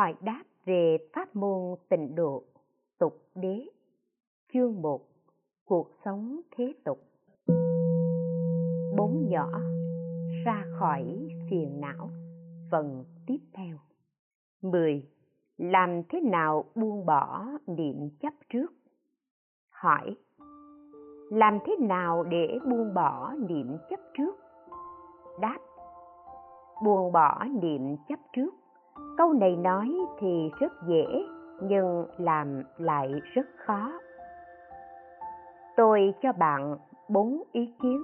Hỏi đáp về pháp môn tịnh độ, tục đế, chương 1, cuộc sống thế tục. Bốn nhỏ, ra khỏi phiền não, phần tiếp theo. 10. Làm thế nào buông bỏ niệm chấp trước? Hỏi, làm thế nào để buông bỏ niệm chấp trước? Đáp, buông bỏ niệm chấp trước câu này nói thì rất dễ, nhưng làm lại rất khó. Tôi cho bạn bốn ý kiến.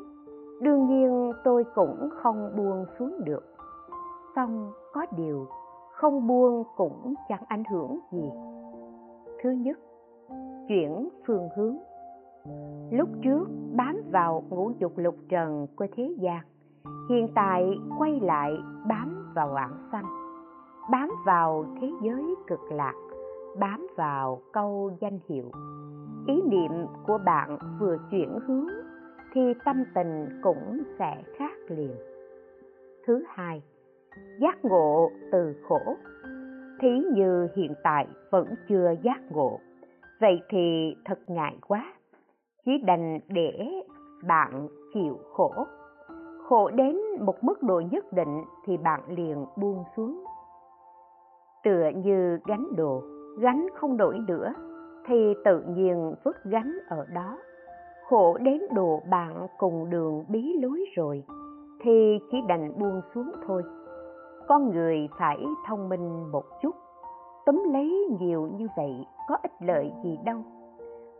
Đương nhiên, tôi cũng không buông xuống được. Xong có điều, không buông cũng chẳng ảnh hưởng gì. Thứ nhất, chuyển phương hướng. Lúc trước bám vào ngũ dục lục trần của thế gian, hiện tại quay lại bám vào vãng sanh bám vào thế giới cực lạc, bám vào câu danh hiệu. Ý niệm của bạn vừa chuyển hướng thì tâm tình cũng sẽ khác liền. Thứ hai, giác ngộ từ khổ. Thí như hiện tại vẫn chưa giác ngộ, vậy thì thật ngại quá. Chỉ đành để bạn chịu khổ. Khổ đến một mức độ nhất định thì bạn liền buông xuống tựa như gánh đồ, gánh không nổi nữa, thì tự nhiên vứt gánh ở đó. Khổ đến độ bạn cùng đường bí lối rồi, thì chỉ đành buông xuống thôi. Con người phải thông minh một chút, túm lấy nhiều như vậy có ích lợi gì đâu.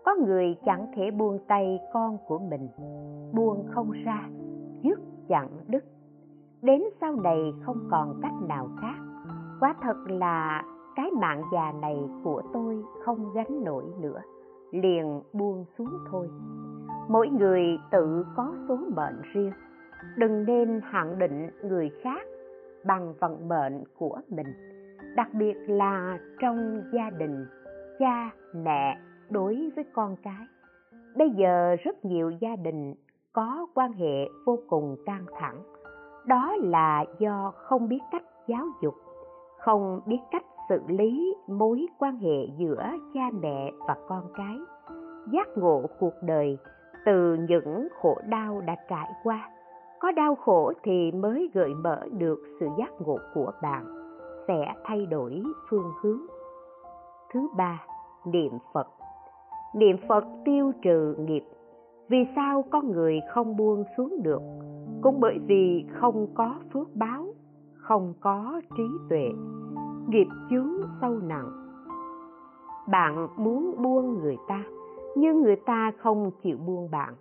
Có người chẳng thể buông tay con của mình, buông không ra, dứt chẳng đứt. Đến sau này không còn cách nào khác quá thật là cái mạng già này của tôi không gánh nổi nữa, liền buông xuống thôi. Mỗi người tự có số mệnh riêng, đừng nên hạn định người khác bằng vận mệnh của mình, đặc biệt là trong gia đình, cha, mẹ đối với con cái. Bây giờ rất nhiều gia đình có quan hệ vô cùng căng thẳng, đó là do không biết cách giáo dục không biết cách xử lý mối quan hệ giữa cha mẹ và con cái. Giác ngộ cuộc đời từ những khổ đau đã trải qua. Có đau khổ thì mới gợi mở được sự giác ngộ của bạn. Sẽ thay đổi phương hướng. Thứ ba, niệm phật. Niệm phật tiêu trừ nghiệp. Vì sao con người không buông xuống được? Cũng bởi vì không có phước báo không có trí tuệ, nghiệp chướng sâu nặng. Bạn muốn buông người ta, nhưng người ta không chịu buông bạn.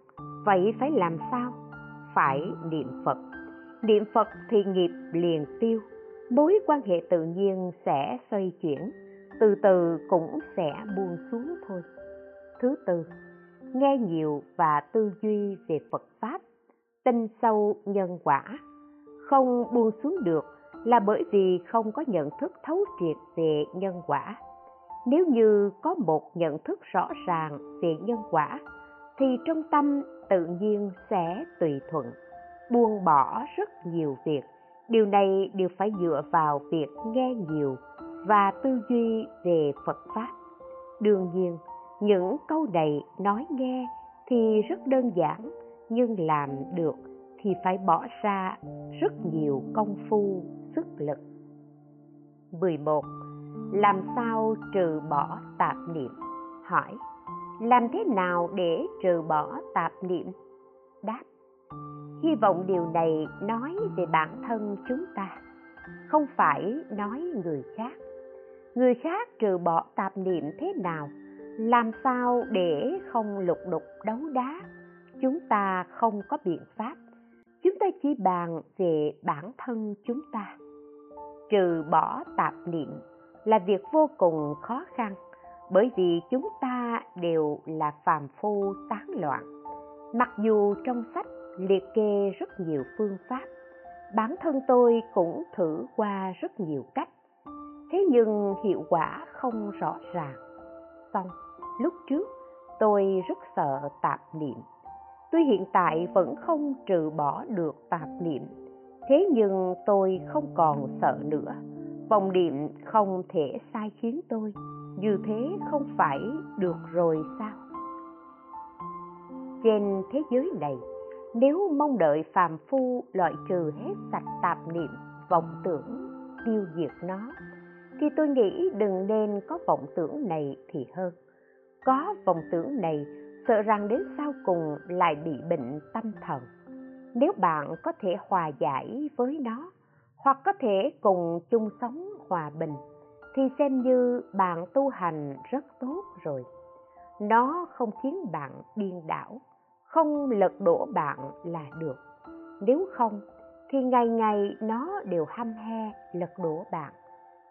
Vậy phải làm sao? Phải niệm phật. Niệm phật thì nghiệp liền tiêu, mối quan hệ tự nhiên sẽ xoay chuyển, từ từ cũng sẽ buông xuống thôi. Thứ tư, nghe nhiều và tư duy về phật pháp, tin sâu nhân quả, không buông xuống được là bởi vì không có nhận thức thấu triệt về nhân quả. Nếu như có một nhận thức rõ ràng về nhân quả, thì trong tâm tự nhiên sẽ tùy thuận, buông bỏ rất nhiều việc. Điều này đều phải dựa vào việc nghe nhiều và tư duy về phật pháp. Đương nhiên, những câu này nói nghe thì rất đơn giản, nhưng làm được thì phải bỏ ra rất nhiều công phu sức lực 11. Làm sao trừ bỏ tạp niệm? Hỏi, làm thế nào để trừ bỏ tạp niệm? Đáp, hy vọng điều này nói về bản thân chúng ta, không phải nói người khác. Người khác trừ bỏ tạp niệm thế nào? Làm sao để không lục đục đấu đá? Chúng ta không có biện pháp chúng ta chỉ bàn về bản thân chúng ta trừ bỏ tạp niệm là việc vô cùng khó khăn, bởi vì chúng ta đều là phàm phu tán loạn. Mặc dù trong sách liệt kê rất nhiều phương pháp, bản thân tôi cũng thử qua rất nhiều cách. Thế nhưng hiệu quả không rõ ràng. Xong, lúc trước tôi rất sợ tạp niệm. Tuy hiện tại vẫn không trừ bỏ được tạp niệm thế nhưng tôi không còn sợ nữa. Vòng niệm không thể sai khiến tôi. Như thế không phải được rồi sao? Trên thế giới này, nếu mong đợi phàm phu loại trừ hết sạch tạp niệm, vọng tưởng, tiêu diệt nó, thì tôi nghĩ đừng nên có vọng tưởng này thì hơn. Có vọng tưởng này, sợ rằng đến sau cùng lại bị bệnh tâm thần nếu bạn có thể hòa giải với nó, hoặc có thể cùng chung sống hòa bình, thì xem như bạn tu hành rất tốt rồi. Nó không khiến bạn điên đảo, không lật đổ bạn là được. Nếu không, thì ngày ngày nó đều hăm he, lật đổ bạn.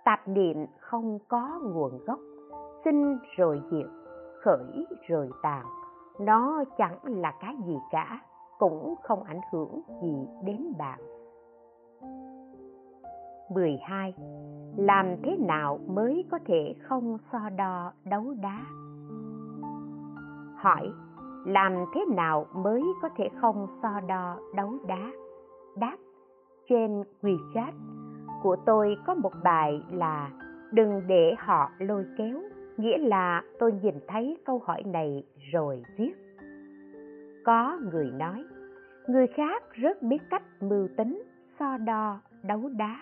Tạp niệm không có nguồn gốc, sinh rồi diệt, khởi rồi tàn. Nó chẳng là cái gì cả cũng không ảnh hưởng gì đến bạn 12. Làm thế nào mới có thể không so đo đấu đá? Hỏi, làm thế nào mới có thể không so đo đấu đá? Đáp, trên WeChat của tôi có một bài là đừng để họ lôi kéo, nghĩa là tôi nhìn thấy câu hỏi này rồi viết. Có người nói, người khác rất biết cách mưu tính, so đo, đấu đá.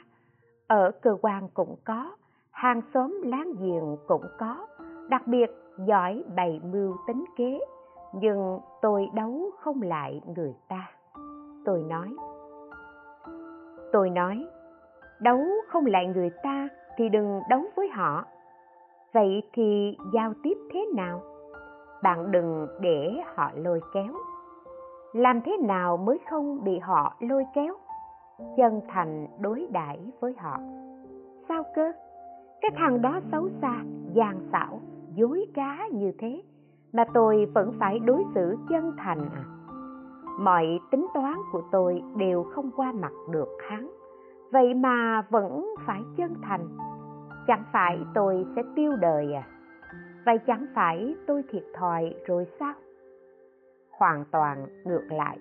Ở cơ quan cũng có hàng xóm láng giềng cũng có. Đặc biệt giỏi bày mưu tính kế nhưng tôi đấu không lại người ta. Tôi nói tôi nói đấu không lại người ta thì đừng đấu với họ. Vậy thì giao tiếp thế nào? Bạn đừng để họ lôi kéo làm thế nào mới không bị họ lôi kéo? Chân thành đối đãi với họ. Sao cơ? Cái thằng đó xấu xa, gian xảo, dối trá như thế, mà tôi vẫn phải đối xử chân thành à. Mọi tính toán của tôi đều không qua mặt được hắn, vậy mà vẫn phải chân thành. Chẳng phải tôi sẽ tiêu đời à? Vậy chẳng phải tôi thiệt thòi rồi sao? Hoàn toàn ngược lại.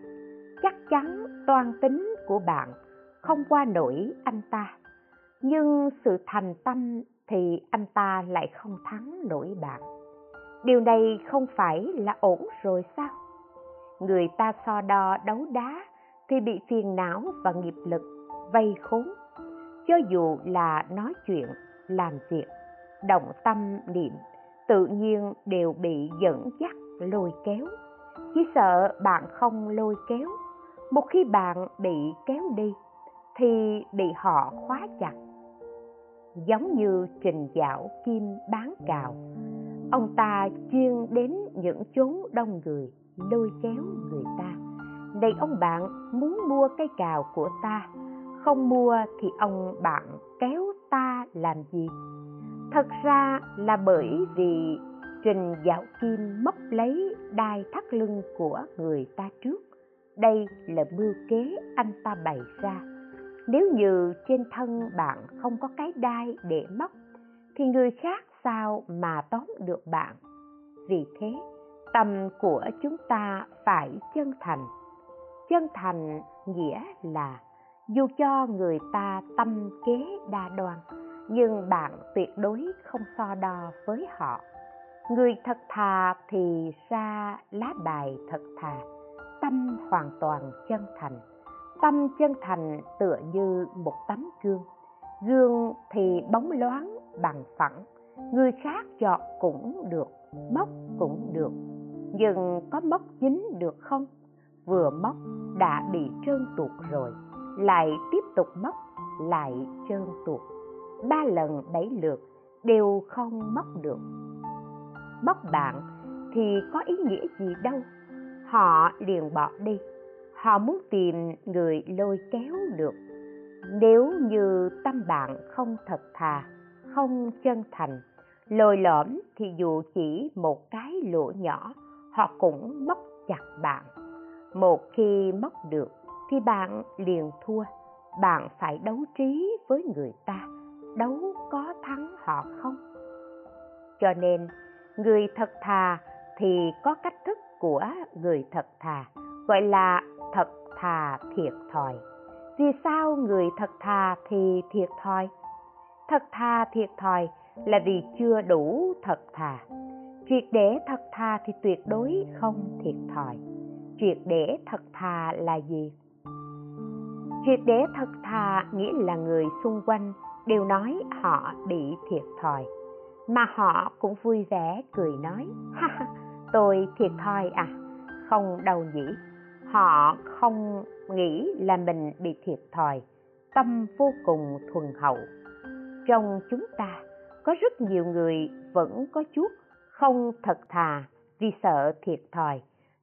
Chắc chắn toan tính của bạn không qua nổi anh ta. Nhưng sự thành tâm thì anh ta lại không thắng nổi bạn. Điều này không phải là ổn rồi sao? Người ta so đo đấu đá thì bị phiền não và nghiệp lực vây khốn. Cho dù là nói chuyện, làm việc, động tâm niệm, tự nhiên đều bị dẫn dắt lôi kéo chỉ sợ bạn không lôi kéo. Một khi bạn bị kéo đi, thì bị họ khóa chặt. Giống như trình dạo kim bán cào, ông ta chuyên đến những chốn đông người, lôi kéo người ta. Này ông bạn, muốn mua cây cào của ta, không mua thì ông bạn kéo ta làm gì? Thật ra là bởi vì trình dạo kim móc lấy đai thắt lưng của người ta trước. Đây là mưu kế anh ta bày ra. Nếu như trên thân bạn không có cái đai để móc, thì người khác sao mà tóm được bạn? Vì thế, tâm của chúng ta phải chân thành. Chân thành nghĩa là dù cho người ta tâm kế đa đoan, nhưng bạn tuyệt đối không so đo với họ người thật thà thì ra lá bài thật thà, tâm hoàn toàn chân thành. Tâm chân thành tựa như một tấm gương. Gương thì bóng loáng bằng phẳng, người khác chọn cũng được, móc cũng được. Nhưng có móc dính được không? Vừa móc đã bị trơn tuột rồi, lại tiếp tục móc, lại trơn tuột. Ba lần bảy lượt đều không móc được bóc bạn thì có ý nghĩa gì đâu. Họ liền bỏ đi. Họ muốn tìm người lôi kéo được. Nếu như tâm bạn không thật thà, không chân thành, lồi lõm thì dù chỉ một cái lỗ nhỏ, họ cũng móc chặt bạn. Một khi móc được thì bạn liền thua. Bạn phải đấu trí với người ta, đấu có thắng họ không? Cho nên người thật thà thì có cách thức của người thật thà, gọi là thật thà thiệt thòi. Vì sao người thật thà thì thiệt thòi? Thật thà thiệt thòi là vì chưa đủ thật thà. Triệt để thật thà thì tuyệt đối không thiệt thòi. Triệt để thật thà là gì? Triệt để thật thà nghĩa là người xung quanh đều nói họ bị thiệt thòi mà họ cũng vui vẻ cười nói, ha tôi thiệt thòi à không đâu nhỉ. Họ không nghĩ là mình bị thiệt thòi, tâm vô cùng thuần hậu. Trong chúng ta, có rất nhiều người vẫn có chút không thật thà vì sợ thiệt thòi.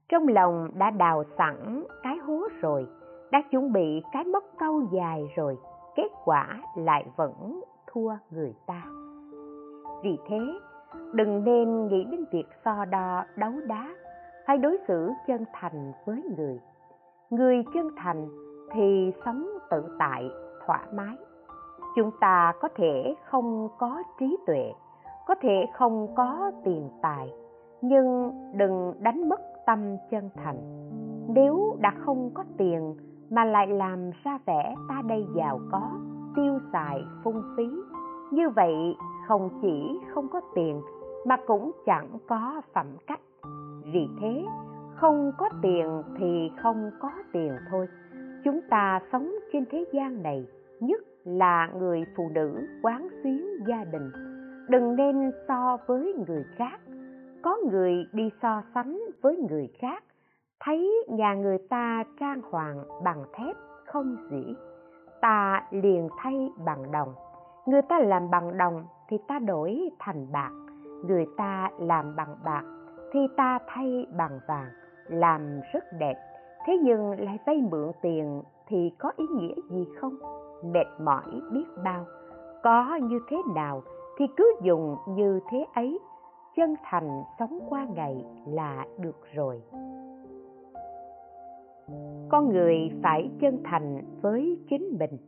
Trong lòng đã đào sẵn cái hố rồi, đã chuẩn bị cái móc câu dài rồi, kết quả lại vẫn thua người ta vì thế, đừng nên nghĩ đến việc so đo, đấu đá phải đối xử chân thành với người. Người chân thành thì sống tự tại, thoải mái. Chúng ta có thể không có trí tuệ, có thể không có tiền tài, nhưng đừng đánh mất tâm chân thành. Nếu đã không có tiền mà lại làm ra vẻ ta đây giàu có, tiêu xài, phung phí, như vậy không chỉ không có tiền mà cũng chẳng có phẩm cách. Vì thế, không có tiền thì không có tiền thôi. Chúng ta sống trên thế gian này, nhất là người phụ nữ quán xuyến gia đình. Đừng nên so với người khác. Có người đi so sánh với người khác, thấy nhà người ta trang hoàng bằng thép không dĩ. Ta liền thay bằng đồng. Người ta làm bằng đồng thì ta đổi thành bạc. Người ta làm bằng bạc, thì ta thay bằng vàng, làm rất đẹp. Thế nhưng lại vay mượn tiền thì có ý nghĩa gì không? Mệt mỏi biết bao. Có như thế nào thì cứ dùng như thế ấy. Chân thành sống qua ngày là được rồi. Con người phải chân thành với chính mình,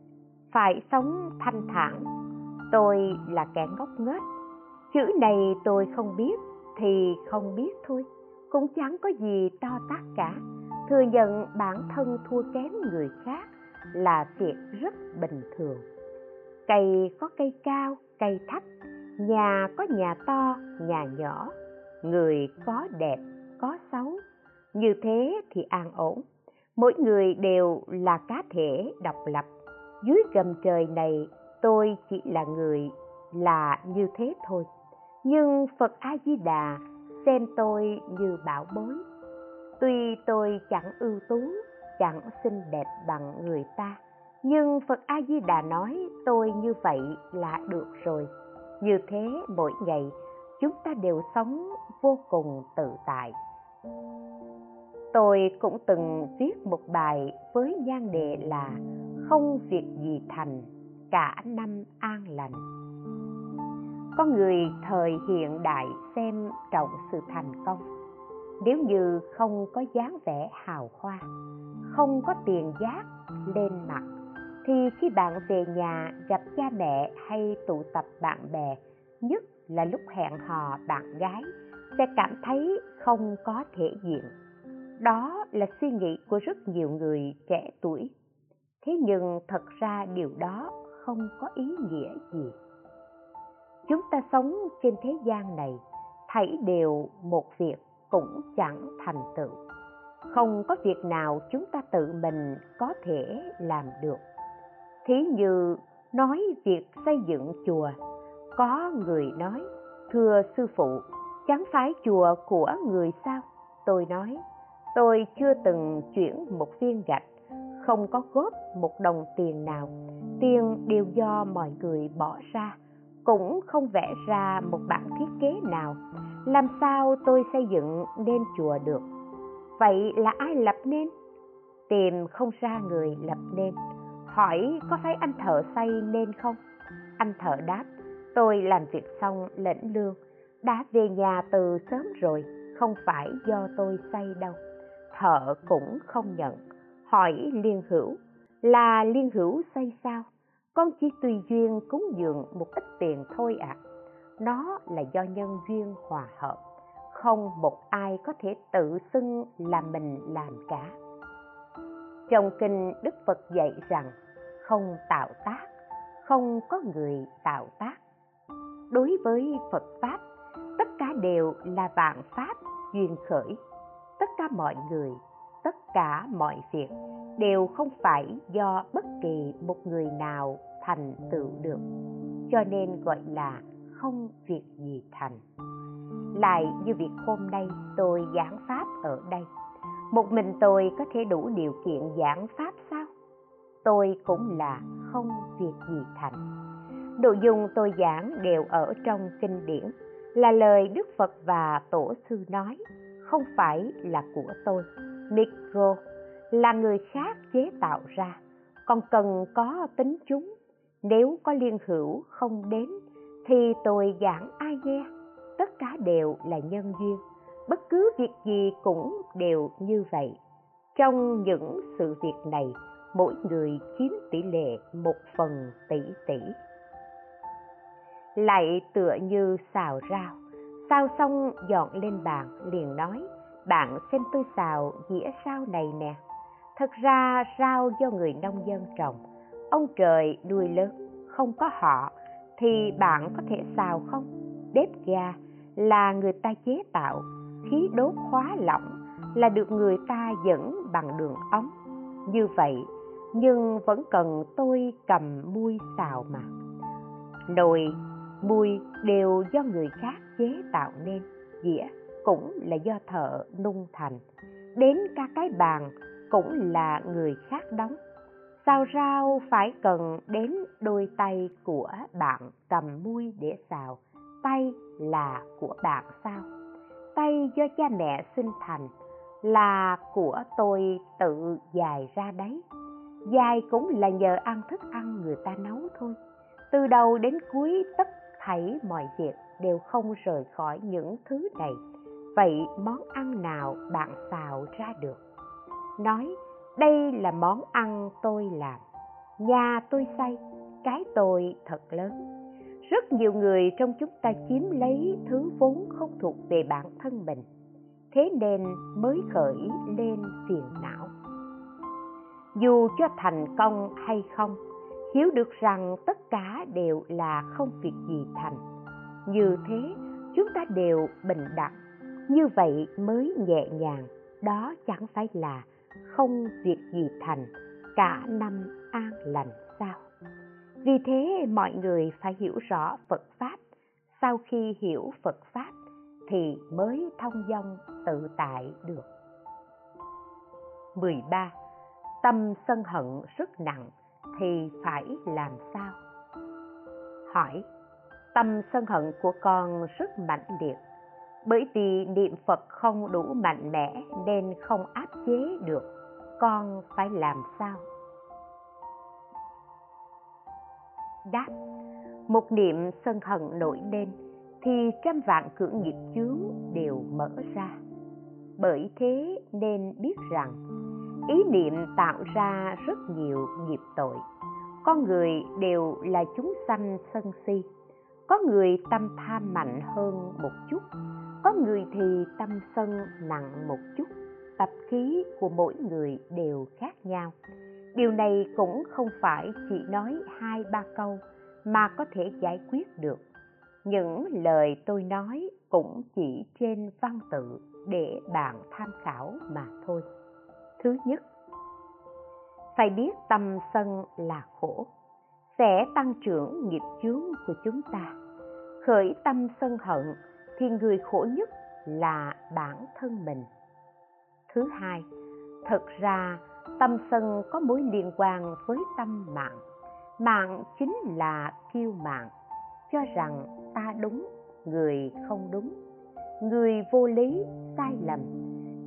phải sống thanh thản tôi là kẻ ngốc nghếch. Chữ này tôi không biết thì không biết thôi. Cũng chẳng có gì to tát cả. Thừa nhận bản thân thua kém người khác là việc rất bình thường. Cây có cây cao, cây thấp, nhà có nhà to, nhà nhỏ. Người có đẹp, có xấu. Như thế thì an ổn. Mỗi người đều là cá thể độc lập. Dưới gầm trời này tôi chỉ là người là như thế thôi. Nhưng phật a di đà xem tôi như bảo bối. Tuy tôi chẳng ưu tú, chẳng xinh đẹp bằng người ta, nhưng phật a di đà nói tôi như vậy là được rồi. Như thế mỗi ngày, chúng ta đều sống vô cùng tự tại. Tôi cũng từng viết một bài với nhan đề là không việc gì thành cả năm an lành. Có người thời hiện đại xem trọng sự thành công. Nếu như không có dáng vẻ hào hoa, không có tiền giác lên mặt, thì khi bạn về nhà gặp cha mẹ hay tụ tập bạn bè, nhất là lúc hẹn hò bạn gái, sẽ cảm thấy không có thể diện. Đó là suy nghĩ của rất nhiều người trẻ tuổi. Thế nhưng thật ra điều đó không có ý nghĩa gì. Chúng ta sống trên thế gian này thảy đều một việc cũng chẳng thành tựu. Không có việc nào chúng ta tự mình có thể làm được. Thí như nói việc xây dựng chùa, có người nói, thưa sư phụ chẳng phải chùa của người sao? Tôi nói, tôi chưa từng chuyển một viên gạch không có góp một đồng tiền nào. Tiền đều do mọi người bỏ ra, cũng không vẽ ra một bản thiết kế nào. Làm sao tôi xây dựng nên chùa được? Vậy là ai lập nên? Tìm không ra người lập nên. Hỏi có phải anh thợ xây nên không? Anh thợ đáp, tôi làm việc xong lĩnh lương, đã về nhà từ sớm rồi, không phải do tôi xây đâu. Thợ cũng không nhận hỏi liên hữu, là liên hữu xây sao? Con chỉ tùy duyên cúng dường một ít tiền thôi ạ. À. nó là do nhân duyên hòa hợp, không một ai có thể tự xưng là mình làm cả. Trong kinh đức phật dạy rằng, không tạo tác, không có người tạo tác. Đối với phật pháp, tất cả đều là vạn pháp duyên khởi, tất cả mọi người tất cả mọi việc đều không phải do bất kỳ một người nào thành tựu được, cho nên gọi là không việc gì thành. Lại như việc hôm nay tôi giảng pháp ở đây, một mình tôi có thể đủ điều kiện giảng pháp sao? Tôi cũng là không việc gì thành. Nội dung tôi giảng đều ở trong kinh điển, là lời đức phật và tổ sư nói, không phải là của tôi micro, là người khác chế tạo ra. Còn cần có tính chúng, nếu có liên hữu không đến, thì tôi giảng ai nghe. Tất cả đều là nhân duyên. Bất cứ việc gì cũng đều như vậy. Trong những sự việc này, mỗi người chiếm tỷ lệ một phần tỷ tỷ. Lại tựa như xào rau. Xào xong dọn lên bàn liền nói bạn xem tôi xào dĩa rau này nè. Thật ra, rau do người nông dân trồng, ông trời nuôi lớn, không có họ, thì bạn có thể xào không? Bếp ga là người ta chế tạo, khí đốt khóa lỏng là được người ta dẫn bằng đường ống. Như vậy, nhưng vẫn cần tôi cầm mui xào mà. Nồi mui đều do người khác chế tạo nên, dĩa cũng là do thợ nung thành. Đến cả cái bàn cũng là người khác đóng. Xào rau phải cần đến đôi tay của bạn cầm mui để xào. Tay là của bạn sao? Tay do cha mẹ sinh thành là của tôi tự dài ra đấy. Dài cũng là nhờ ăn thức ăn người ta nấu thôi. Từ đầu đến cuối tất thảy mọi việc đều không rời khỏi những thứ này vậy món ăn nào bạn xào ra được? Nói, đây là món ăn tôi làm. Nhà tôi xây cái tôi thật lớn. Rất nhiều người trong chúng ta chiếm lấy thứ vốn không thuộc về bản thân mình, thế nên mới khởi lên phiền não. Dù cho thành công hay không, hiểu được rằng tất cả đều là không việc gì thành. Như thế, chúng ta đều bình đẳng như vậy mới nhẹ nhàng đó chẳng phải là không việc gì thành cả năm an lành sao vì thế mọi người phải hiểu rõ phật pháp sau khi hiểu phật pháp thì mới thông dong tự tại được 13. Tâm sân hận rất nặng thì phải làm sao? Hỏi, tâm sân hận của con rất mạnh liệt bởi vì niệm Phật không đủ mạnh mẽ nên không áp chế được, con phải làm sao? Đáp, một niệm sân hận nổi lên thì trăm vạn cưỡng nghiệp chướng đều mở ra. Bởi thế nên biết rằng ý niệm tạo ra rất nhiều nghiệp tội. Con người đều là chúng sanh sân si. Có người tâm tham mạnh hơn một chút, có người thì tâm sân nặng một chút. Tập khí của mỗi người đều khác nhau. Điều này cũng không phải chỉ nói hai ba câu mà có thể giải quyết được những lời tôi nói cũng chỉ trên văn tự để bạn tham khảo mà thôi thứ nhất, phải biết tâm sân là khổ, sẽ tăng trưởng nghiệp chướng của chúng ta khởi tâm sân hận thì người khổ nhất là bản thân mình. Thứ hai, thật ra tâm sân có mối liên quan với tâm mạng. Mạng chính là kiêu mạng, cho rằng ta đúng, người không đúng. Người vô lý, sai lầm.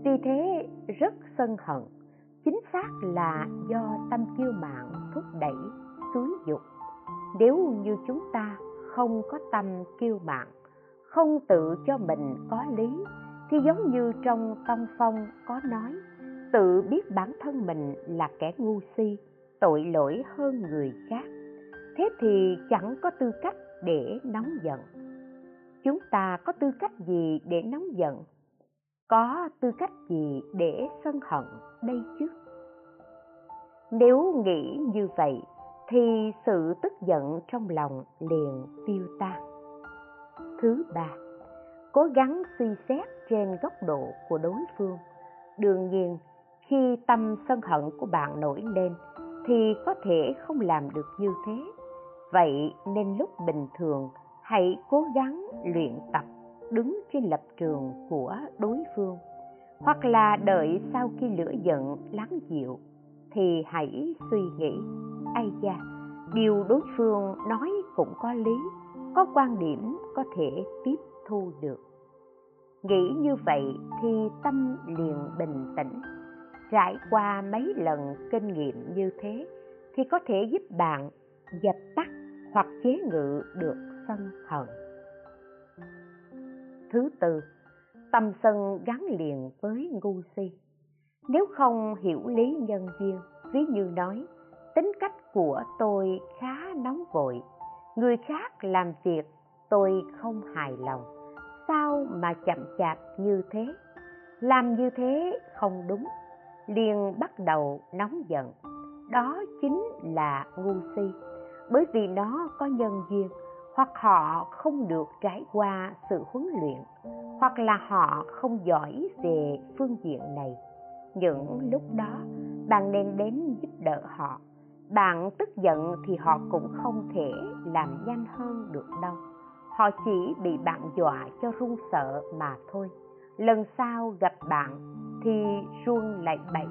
Vì thế rất sân hận, chính xác là do tâm kiêu mạng thúc đẩy, xúi dục. Nếu như chúng ta không có tâm kiêu mạng không tự cho mình có lý, thì giống như trong tông phong có nói, tự biết bản thân mình là kẻ ngu si, tội lỗi hơn người khác. Thế thì chẳng có tư cách để nóng giận. Chúng ta có tư cách gì để nóng giận? Có tư cách gì để sân hận đây chứ? Nếu nghĩ như vậy, thì sự tức giận trong lòng liền tiêu tan thứ ba. Cố gắng suy xét trên góc độ của đối phương. Đương nhiên, khi tâm sân hận của bạn nổi lên, thì có thể không làm được như thế. Vậy nên lúc bình thường, hãy cố gắng luyện tập, đứng trên lập trường của đối phương. Hoặc là đợi sau khi lửa giận, lắng dịu, thì hãy suy nghĩ. Ai da, điều đối phương nói cũng có lý có quan điểm có thể tiếp thu được. Nghĩ như vậy thì tâm liền bình tĩnh. Trải qua mấy lần kinh nghiệm như thế thì có thể giúp bạn dập tắt hoặc chế ngự được sân hận. Thứ tư, tâm sân gắn liền với ngu si. Nếu không hiểu lý nhân duyên, ví như nói, tính cách của tôi khá nóng vội người khác làm việc, tôi không hài lòng. Sao mà chậm chạp như thế? Làm như thế không đúng. Liền bắt đầu nóng giận. Đó chính là ngu si. Bởi vì nó có nhân duyên, hoặc họ không được trải qua sự huấn luyện, hoặc là họ không giỏi về phương diện này. Những lúc đó, bạn nên đến giúp đỡ họ bạn tức giận thì họ cũng không thể làm nhanh hơn được đâu. Họ chỉ bị bạn dọa cho run sợ mà thôi. Lần sau gặp bạn thì run lại bẫy,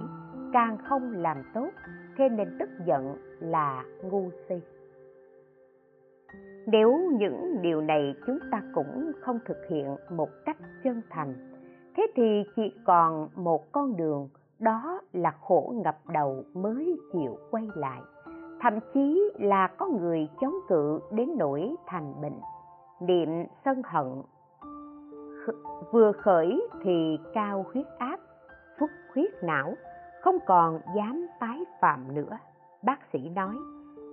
càng không làm tốt, thế nên tức giận là ngu si. Nếu những điều này chúng ta cũng không thực hiện một cách chân thành, thế thì chỉ còn một con đường đó là khổ ngập đầu mới chịu quay lại. Thậm chí là có người chống cự đến nỗi thành bệnh. Niệm sân hận. Vừa khởi thì cao huyết áp, phúc huyết não, không còn dám tái phạm nữa. Bác sĩ nói,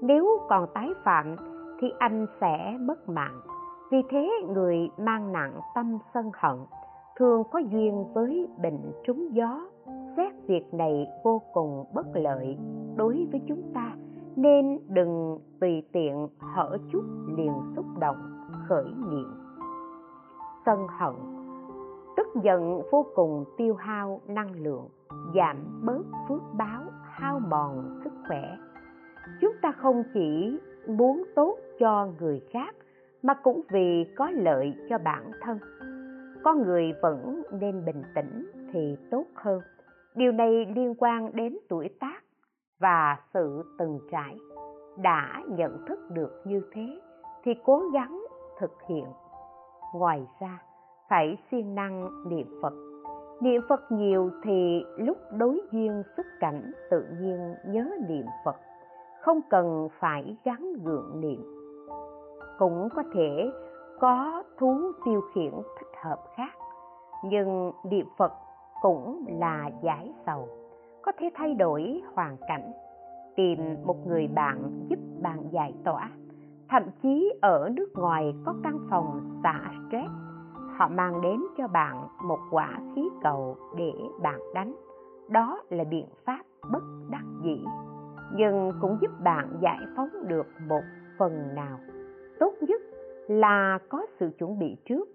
nếu còn tái phạm thì anh sẽ mất mạng. Vì thế người mang nặng tâm sân hận thường có duyên với bệnh trúng gió xét việc này vô cùng bất lợi đối với chúng ta, nên đừng tùy tiện hở chút liền xúc động, khởi niệm. Sân hận, tức giận vô cùng tiêu hao năng lượng, giảm bớt phước báo, hao mòn sức khỏe. Chúng ta không chỉ muốn tốt cho người khác, mà cũng vì có lợi cho bản thân. Con người vẫn nên bình tĩnh thì tốt hơn điều này liên quan đến tuổi tác và sự từng trải. Đã nhận thức được như thế thì cố gắng thực hiện. Ngoài ra, phải siêng năng niệm phật. Niệm phật nhiều thì lúc đối duyên xuất cảnh tự nhiên nhớ niệm phật, không cần phải gắn gượng niệm. Cũng có thể có thú tiêu khiển thích hợp khác, nhưng niệm phật cũng là giải sầu. Có thể thay đổi hoàn cảnh, tìm một người bạn giúp bạn giải tỏa. Thậm chí ở nước ngoài có căn phòng xả stress, họ mang đến cho bạn một quả khí cầu để bạn đánh. Đó là biện pháp bất đắc dĩ, nhưng cũng giúp bạn giải phóng được một phần nào. Tốt nhất là có sự chuẩn bị trước,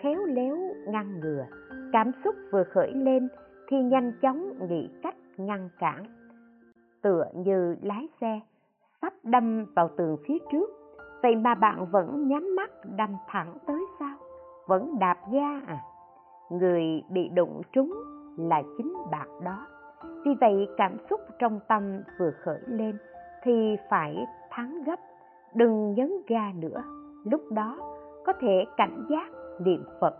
khéo léo ngăn ngừa cảm xúc vừa khởi lên thì nhanh chóng nghĩ cách ngăn cản. Tựa như lái xe, sắp đâm vào tường phía trước, vậy mà bạn vẫn nhắm mắt đâm thẳng tới sao vẫn đạp ga à? Người bị đụng trúng là chính bạn đó. Vì vậy cảm xúc trong tâm vừa khởi lên thì phải thắng gấp, đừng nhấn ga nữa. Lúc đó có thể cảnh giác niệm phật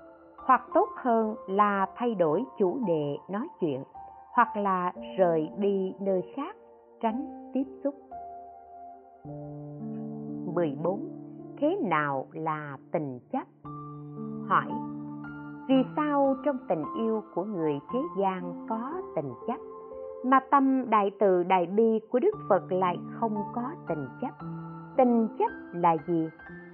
hoặc tốt hơn là thay đổi chủ đề nói chuyện, hoặc là rời đi nơi khác, tránh tiếp xúc 14. Thế nào là tình chấp? Hỏi, Vì sao trong tình yêu của người thế gian có tình chấp, mà tâm đại từ đại bi của Đức Phật lại không có tình chấp? Tình chấp là gì?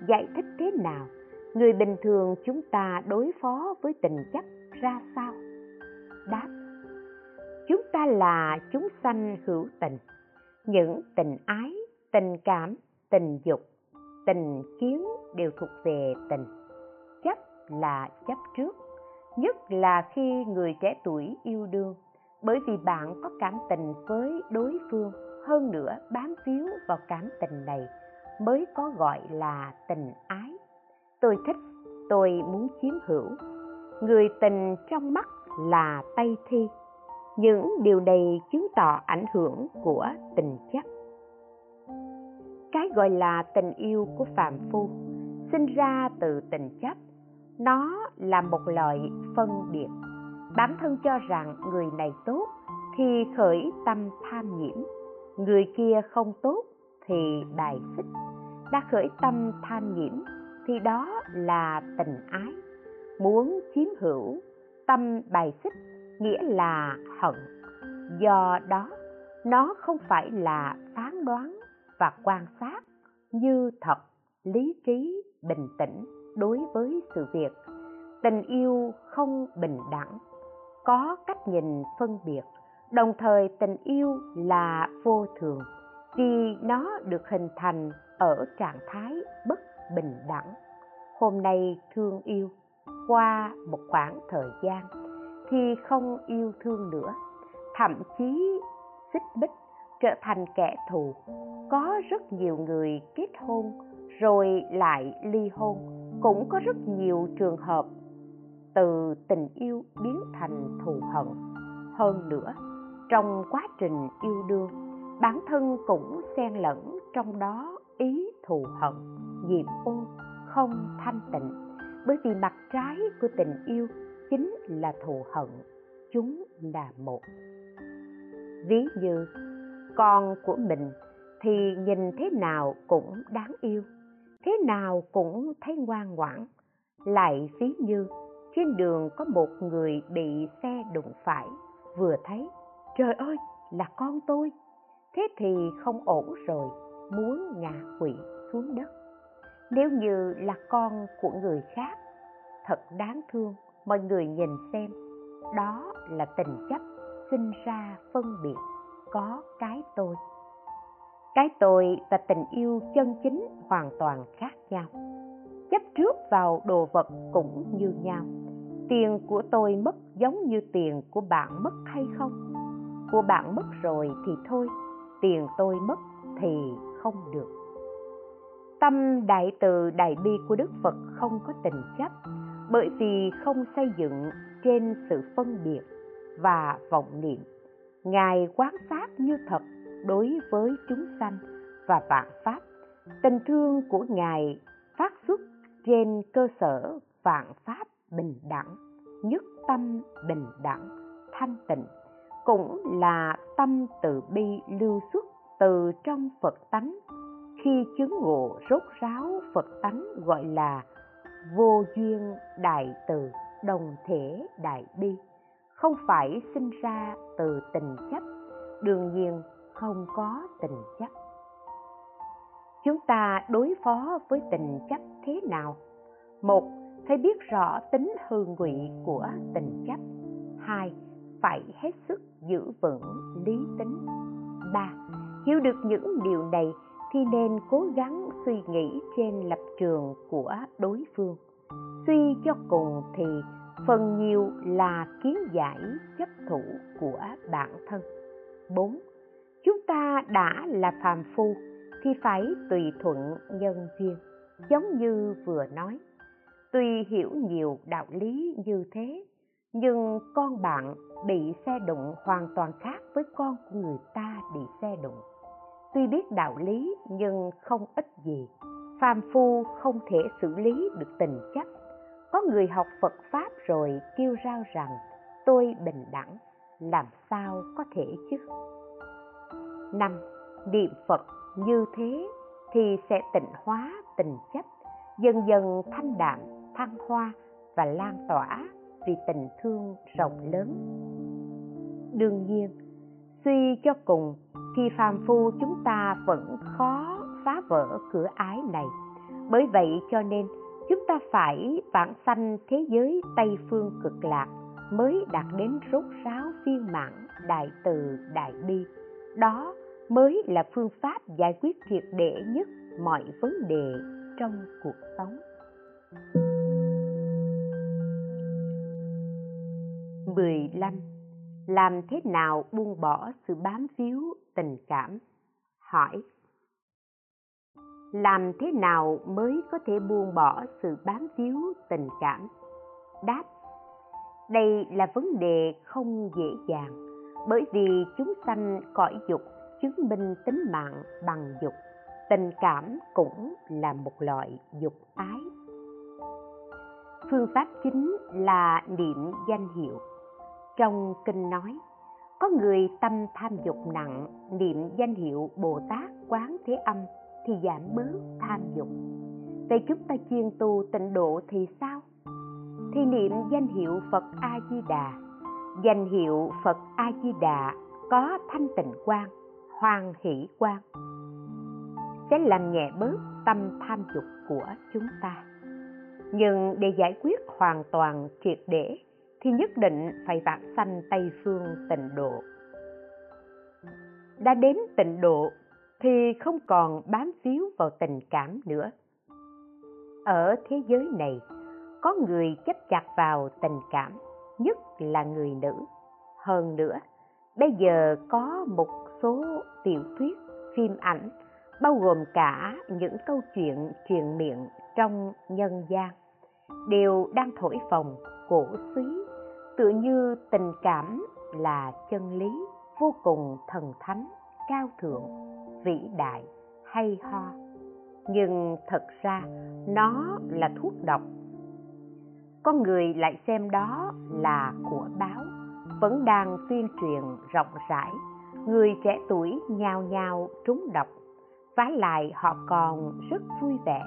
Giải thích thế nào? Người bình thường chúng ta đối phó với tình chấp ra sao? Đáp, Chúng ta là chúng sanh hữu tình. Những tình ái, tình cảm, tình dục, tình kiến đều thuộc về tình. Chấp là chấp trước, nhất là khi người trẻ tuổi yêu đương. Bởi vì bạn có cảm tình với đối phương hơn nữa bám víu vào cảm tình này mới có gọi là tình ái tôi thích, tôi muốn chiếm hữu. Người tình trong mắt là tây thi. Những điều này chứng tỏ ảnh hưởng của tình chấp cái gọi là tình yêu của phạm phu sinh ra từ tình chấp nó là một loại phân biệt. Bản thân cho rằng người này tốt thì khởi tâm tham nhiễm. Người kia không tốt thì bài xích. Đã khởi tâm tham nhiễm thì đó là tình ái. Muốn chiếm hữu, tâm bài xích nghĩa là hận. Do đó, nó không phải là phán đoán và quan sát như thật, lý trí, bình tĩnh đối với sự việc. Tình yêu không bình đẳng, có cách nhìn phân biệt. Đồng thời tình yêu là vô thường, vì nó được hình thành ở trạng thái bất bình đẳng. Hôm nay thương yêu qua một khoảng thời gian thì không yêu thương nữa. Thậm chí xích bích trở thành kẻ thù. Có rất nhiều người kết hôn rồi lại ly hôn. Cũng có rất nhiều trường hợp từ tình yêu biến thành thù hận. Hơn nữa, trong quá trình yêu đương, bản thân cũng xen lẫn trong đó ý thù hận nghiệp ô không thanh tịnh, bởi vì mặt trái của tình yêu chính là thù hận, chúng là một. Ví như, con của mình thì nhìn thế nào cũng đáng yêu, thế nào cũng thấy ngoan ngoãn. Lại ví như, trên đường có một người bị xe đụng phải, vừa thấy, trời ơi, là con tôi! Thế thì không ổn rồi, muốn ngã quỵ xuống đất nếu như là con của người khác, thật đáng thương, mọi người nhìn xem. Đó là tình chấp sinh ra phân biệt, có cái tôi. Cái tôi và tình yêu chân chính hoàn toàn khác nhau. Chấp trước vào đồ vật cũng như nhau. Tiền của tôi mất giống như tiền của bạn mất hay không? Của bạn mất rồi thì thôi, tiền tôi mất thì không được tâm đại từ đại bi của đức phật không có tình chấp, bởi vì không xây dựng trên sự phân biệt và vọng niệm. Ngài quán sát như thật đối với chúng sanh và vạn pháp. Tình thương của ngài phát xuất trên cơ sở vạn pháp bình đẳng, nhất tâm bình đẳng, thanh tịnh, cũng là tâm từ bi lưu xuất từ trong phật tánh khi chứng ngộ rốt ráo, phật tánh gọi là vô duyên đại từ, đồng thể đại bi. Không phải sinh ra từ tình chấp, đương nhiên không có tình chấp. Chúng ta đối phó với tình chấp thế nào? Một, phải biết rõ tính hư ngụy của tình chấp. Hai, phải hết sức giữ vững lý tính. Ba, hiểu được những điều này thì nên cố gắng suy nghĩ trên lập trường của đối phương. Suy cho cùng thì phần nhiều là kiến giải chấp thủ của bản thân. Bốn, chúng ta đã là phàm phu thì phải tùy thuận nhân duyên. Giống như vừa nói, tuy hiểu nhiều đạo lý như thế, nhưng con bạn bị xe đụng hoàn toàn khác với con của người ta bị xe đụng tuy biết đạo lý, nhưng không ích gì. Phàm phu không thể xử lý được tình chấp có người học phật pháp rồi kêu rao rằng, tôi bình đẳng, làm sao có thể chứ? Năm, niệm phật như thế thì sẽ tịnh hóa tình chấp dần dần thanh đạm, thăng hoa và lan tỏa vì tình thương rộng lớn. Đương nhiên, suy cho cùng thì phàm phu chúng ta vẫn khó phá vỡ cửa ái này bởi vậy cho nên, chúng ta phải vãng sanh thế giới tây phương cực lạc mới đạt đến rốt ráo viên mãn đại từ đại bi đó mới là phương pháp giải quyết triệt để nhất mọi vấn đề trong cuộc sống 15. Làm thế nào buông bỏ sự bám víu tình cảm? Hỏi Làm thế nào mới có thể buông bỏ sự bám víu tình cảm? Đáp Đây là vấn đề không dễ dàng, bởi vì chúng sanh cõi dục chứng minh tính mạng bằng dục, tình cảm cũng là một loại dục ái phương pháp chính là niệm danh hiệu trong kinh nói, có người tâm tham dục nặng, niệm danh hiệu bồ tát quán thế âm thì giảm bớt tham dục. Vậy chúng ta chuyên tu tịnh độ thì sao? Thì niệm danh hiệu phật a di đà danh hiệu phật a di đà có thanh tịnh quan hoan hỷ quan sẽ làm nhẹ bớt tâm tham dục của chúng ta. Nhưng để giải quyết hoàn toàn triệt để thì nhất định phải vãng sanh tây phương tịnh độ. Đã đến tịnh độ thì không còn bám víu vào tình cảm nữa. Ở thế giới này, có người chấp chặt vào tình cảm, nhất là người nữ. Hơn nữa, bây giờ có một số tiểu thuyết, phim ảnh, bao gồm cả những câu chuyện truyền miệng trong nhân gian, đều đang thổi phồng cổ suý tựa như tình cảm là chân lý vô cùng thần thánh, cao thượng, vĩ đại, hay ho. Nhưng thật ra nó là thuốc độc. Con người lại xem đó là của báo, vẫn đang tuyên truyền rộng rãi. Người trẻ tuổi nhao nhao trúng độc vái lại họ còn rất vui vẻ,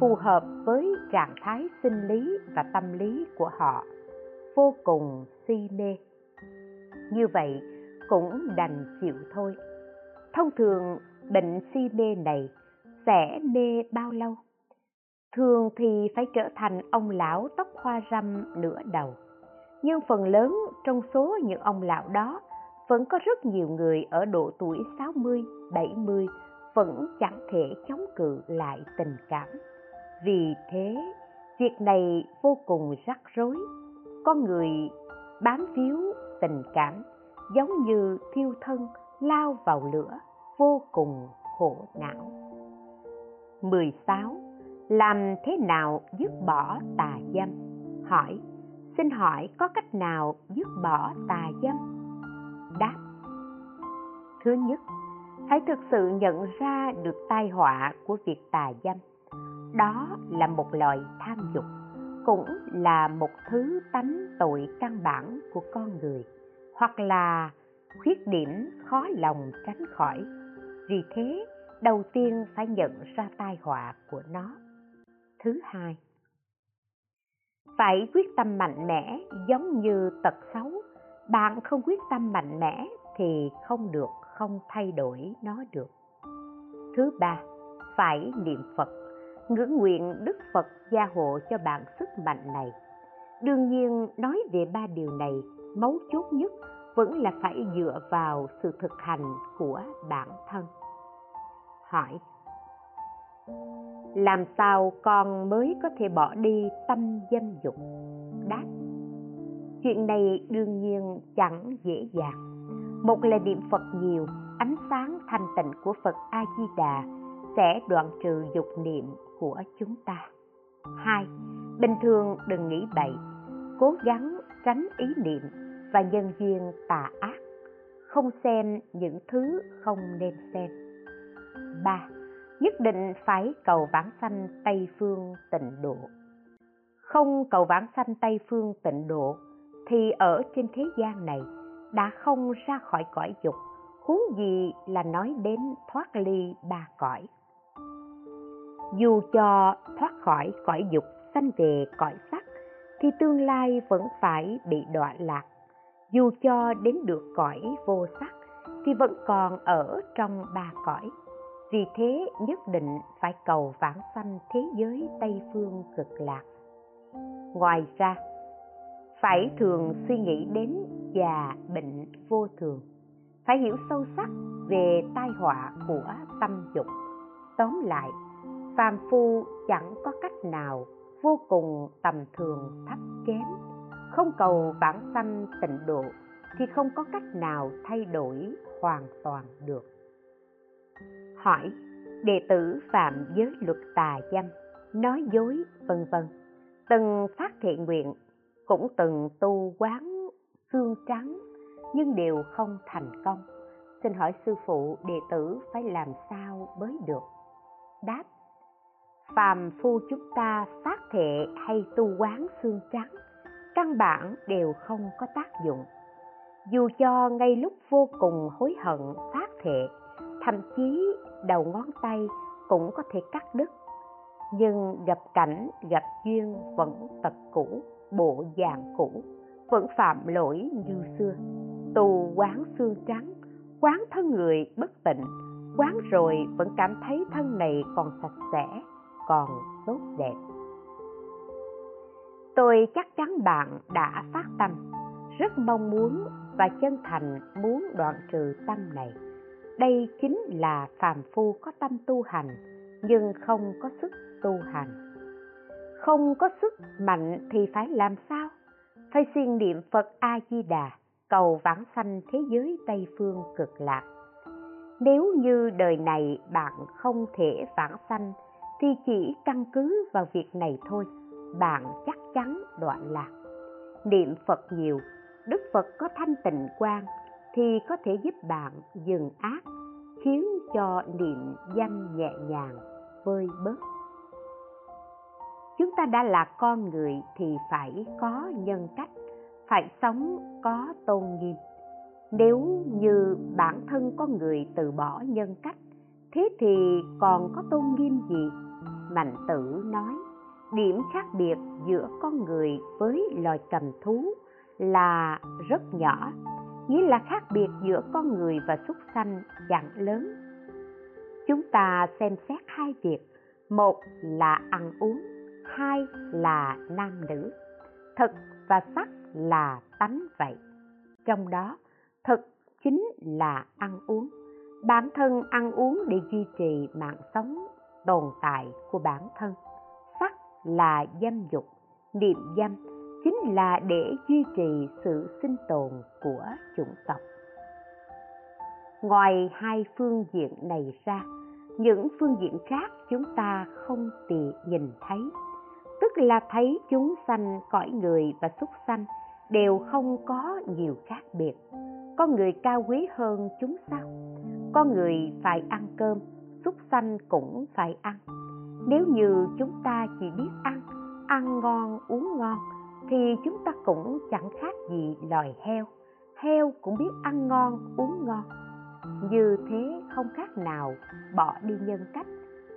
phù hợp với trạng thái sinh lý và tâm lý của họ vô cùng si mê như vậy cũng đành chịu thôi thông thường bệnh si mê này sẽ mê bao lâu thường thì phải trở thành ông lão tóc hoa râm nửa đầu nhưng phần lớn trong số những ông lão đó vẫn có rất nhiều người ở độ tuổi 60, 70 vẫn chẳng thể chống cự lại tình cảm. Vì thế, việc này vô cùng rắc rối. Có người bám víu tình cảm, giống như thiêu thân lao vào lửa vô cùng khổ não. 16 làm thế nào dứt bỏ tà dâm? Hỏi, xin hỏi có cách nào dứt bỏ tà dâm? Đáp. Thứ nhất, hãy thực sự nhận ra được tai họa của việc tà dâm. Đó là một loại tham dục cũng là một thứ tánh tội căn bản của con người, hoặc là khuyết điểm khó lòng tránh khỏi. Vì thế, đầu tiên phải nhận ra tai họa của nó. Thứ hai, phải quyết tâm mạnh mẽ giống như tật xấu. Bạn không quyết tâm mạnh mẽ thì không được, không thay đổi nó được. Thứ ba, phải niệm phật ngưỡng nguyện đức phật gia hộ cho bạn sức mạnh này. Đương nhiên, nói về ba điều này, mấu chốt nhất vẫn là phải dựa vào sự thực hành của bản thân. Hỏi, làm sao con mới có thể bỏ đi tâm dâm dục? Đáp, chuyện này đương nhiên chẳng dễ dàng. Một là niệm phật nhiều, ánh sáng thanh tịnh của phật a di đà sẽ đoạn trừ dục niệm của chúng ta hai bình thường đừng nghĩ bậy cố gắng tránh ý niệm và nhân duyên tà ác không xem những thứ không nên xem ba nhất định phải cầu vãng sanh Tây Phương tịnh độ. Không cầu vãng sanh Tây Phương tịnh độ thì ở trên thế gian này đã không ra khỏi cõi dục, huống gì là nói đến thoát ly ba cõi. Dù cho thoát khỏi cõi dục sanh về cõi sắc, thì tương lai vẫn phải bị đọa lạc. Dù cho đến được cõi vô sắc, thì vẫn còn ở trong ba cõi. Vì thế nhất định phải cầu vãng sanh thế giới tây phương cực lạc. Ngoài ra, phải thường suy nghĩ đến già bệnh vô thường. Phải hiểu sâu sắc về tai họa của tâm dục. Tóm lại phàm phu chẳng có cách nào vô cùng tầm thường thấp kém. Không cầu bản sanh tịnh độ thì không có cách nào thay đổi hoàn toàn được. Hỏi, đệ tử phạm giới luật tà dâm nói dối vân vân. Từng phát thiện nguyện, cũng từng tu quán xương trắng, nhưng đều không thành công. Xin hỏi sư phụ, đệ tử phải làm sao mới được? Đáp phàm phu chúng ta phát thệ hay tu quán xương trắng, căn bản đều không có tác dụng. Dù cho ngay lúc vô cùng hối hận phát thệ, thậm chí đầu ngón tay cũng có thể cắt đứt. Nhưng gặp cảnh, gặp duyên vẫn tật cũ, bộ dạng cũ, vẫn phạm lỗi như xưa. Tù quán xương trắng, quán thân người bất tịnh, quán rồi vẫn cảm thấy thân này còn sạch sẽ còn tốt đẹp. Tôi chắc chắn bạn đã phát tâm, rất mong muốn và chân thành muốn đoạn trừ tâm này. Đây chính là phàm phu có tâm tu hành, nhưng không có sức tu hành. Không có sức mạnh thì phải làm sao? Phải siêng niệm phật a di đà cầu vãng sanh thế giới tây phương cực lạc. Nếu như đời này bạn không thể vãng sanh thì chỉ căn cứ vào việc này thôi, bạn chắc chắn đoạn lạc. Niệm phật nhiều, đức phật có thanh tịnh quan thì có thể giúp bạn dừng ác, khiến cho niệm danh nhẹ nhàng, vơi bớt. Chúng ta đã là con người thì phải có nhân cách, phải sống có tôn nghiêm. Nếu như bản thân con người từ bỏ nhân cách, thế thì còn có tôn nghiêm gì? Mạnh tử nói, điểm khác biệt giữa con người với loài cầm thú là rất nhỏ, nghĩa là khác biệt giữa con người và súc sanh chẳng lớn. Chúng ta xem xét hai việc, một là ăn uống, hai là nam nữ. Thực và sắc là tánh vậy. Trong đó, thực chính là ăn uống. Bản thân ăn uống để duy trì mạng sống tồn tại của bản thân. Sắc là dâm dục, niệm dâm chính là để duy trì sự sinh tồn của chủng tộc. Ngoài hai phương diện này ra, những phương diện khác chúng ta không tì nhìn thấy. Tức là thấy chúng sanh, cõi người và súc sanh đều không có nhiều khác biệt. Con người cao quý hơn chúng sao? Con người phải ăn cơm súc sanh cũng phải ăn. Nếu như chúng ta chỉ biết ăn ăn ngon, uống ngon, thì chúng ta cũng chẳng khác gì loài heo. Heo cũng biết ăn ngon, uống ngon. Như thế không khác nào bỏ đi nhân cách,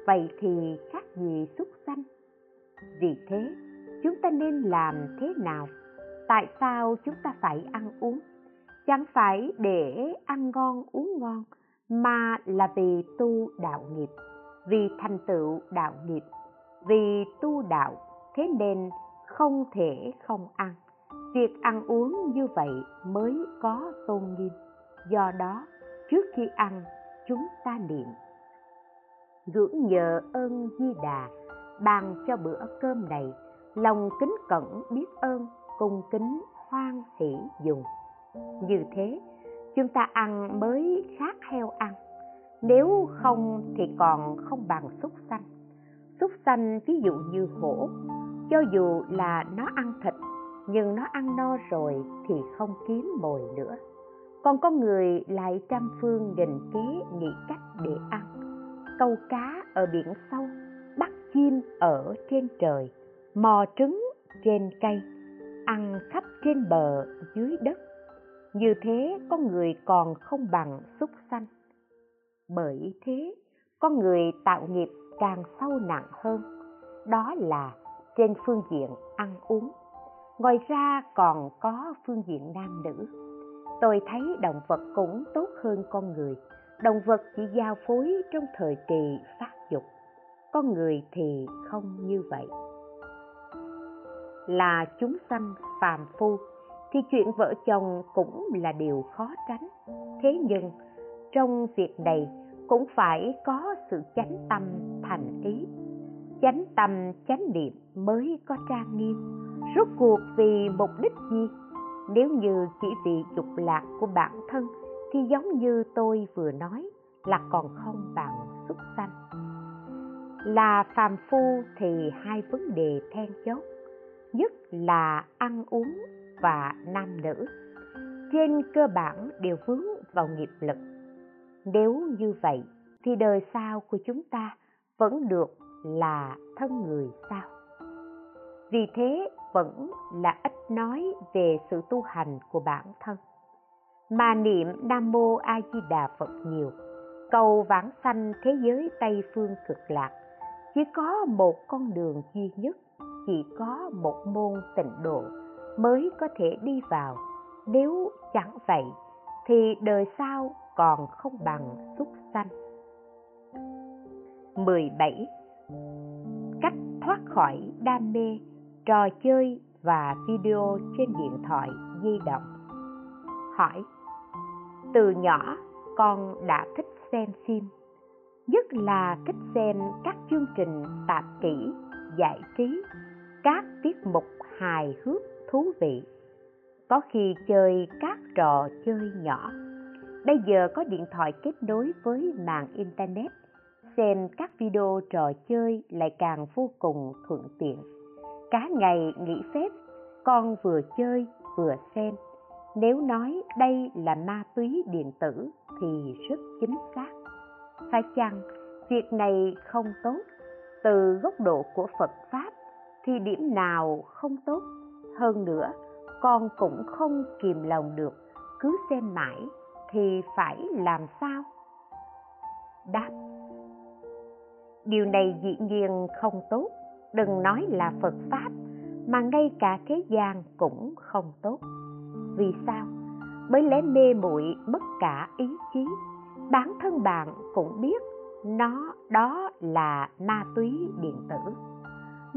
vậy thì khác gì súc sanh? Vì thế, chúng ta nên làm thế nào? Tại sao chúng ta phải ăn uống? Chẳng phải để ăn ngon, uống ngon mà là vì tu đạo nghiệp, vì thành tựu đạo nghiệp, vì tu đạo, thế nên không thể không ăn. Việc ăn uống như vậy mới có tôn nghiêm. Do đó, trước khi ăn, chúng ta niệm. Ngưỡng nhờ ơn di đà, ban cho bữa cơm này, lòng kính cẩn biết ơn, cung kính hoan hỷ dùng. Như thế chúng ta ăn mới khác heo ăn. Nếu không thì còn không bằng súc sanh. Súc sanh ví dụ như hổ, cho dù là nó ăn thịt, nhưng nó ăn no rồi thì không kiếm mồi nữa. Còn con người lại trăm phương nghìn kế nghĩ cách để ăn. Câu cá ở biển sâu, bắt chim ở trên trời, mò trứng trên cây, ăn khắp trên bờ dưới đất như thế con người còn không bằng súc sanh. Bởi thế con người tạo nghiệp càng sâu nặng hơn, đó là trên phương diện ăn uống. Ngoài ra còn có phương diện nam nữ. Tôi thấy động vật cũng tốt hơn con người. Động vật chỉ giao phối trong thời kỳ phát dục con người thì không như vậy. Là chúng sanh phàm phu thì chuyện vợ chồng cũng là điều khó tránh. Thế nhưng, trong việc này cũng phải có sự chánh tâm thành ý. Chánh tâm, chánh niệm mới có trang nghiêm. Rốt cuộc vì mục đích gì? Nếu như chỉ vì dục lạc của bản thân thì giống như tôi vừa nói là còn không bằng xuất sanh. Là phàm phu thì hai vấn đề then chốt. Nhất là ăn uống và nam nữ. Trên cơ bản đều vướng vào nghiệp lực. Nếu như vậy, thì đời sau của chúng ta vẫn được là thân người sao? Vì thế vẫn là ít nói về sự tu hành của bản thân. Mà niệm nam mô a di đà phật nhiều, cầu vãng sanh thế giới tây phương cực lạc, chỉ có một con đường duy nhất, chỉ có một môn tịnh độ mới có thể đi vào nếu chẳng vậy thì đời sau còn không bằng xuất sanh 17. Cách thoát khỏi đam mê, trò chơi và video trên điện thoại di động. Hỏi Từ nhỏ con đã thích xem phim, nhất là thích xem các chương trình tạp kỹ, giải trí, các tiết mục hài hước thú vị. Có khi chơi các trò chơi nhỏ. Bây giờ có điện thoại kết nối với mạng internet. Xem các video trò chơi lại càng vô cùng thuận tiện. Cả ngày nghỉ phép, con vừa chơi vừa xem. Nếu nói đây là ma túy điện tử thì rất chính xác. Phải chăng việc này không tốt? Từ góc độ của phật pháp thì điểm nào không tốt? Hơn nữa, con cũng không kìm lòng được, cứ xem mãi thì phải làm sao? Đáp. Điều này dĩ nhiên không tốt, đừng nói là phật pháp, mà ngay cả thế gian cũng không tốt. Vì sao? Bởi lẽ mê muội mất cả ý chí. Bản thân bạn cũng biết, nó đó là ma túy điện tử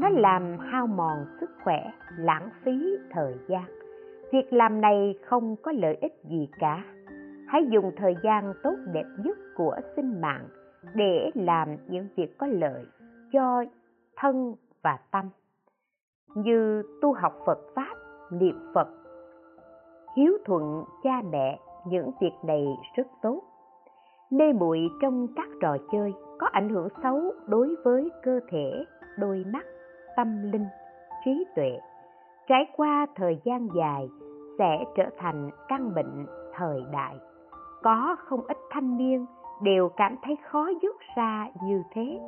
nó làm hao mòn sức khỏe, lãng phí thời gian. Việc làm này không có lợi ích gì cả. Hãy dùng thời gian tốt đẹp nhất của sinh mạng để làm những việc có lợi cho thân và tâm. Như tu học phật pháp, niệm phật, hiếu thuận cha mẹ, những việc này rất tốt. Mê muội trong các trò chơi có ảnh hưởng xấu đối với cơ thể, đôi mắt tâm linh, trí tuệ, trải qua thời gian dài sẽ trở thành căn bệnh thời đại. Có không ít thanh niên đều cảm thấy khó dứt ra như thế.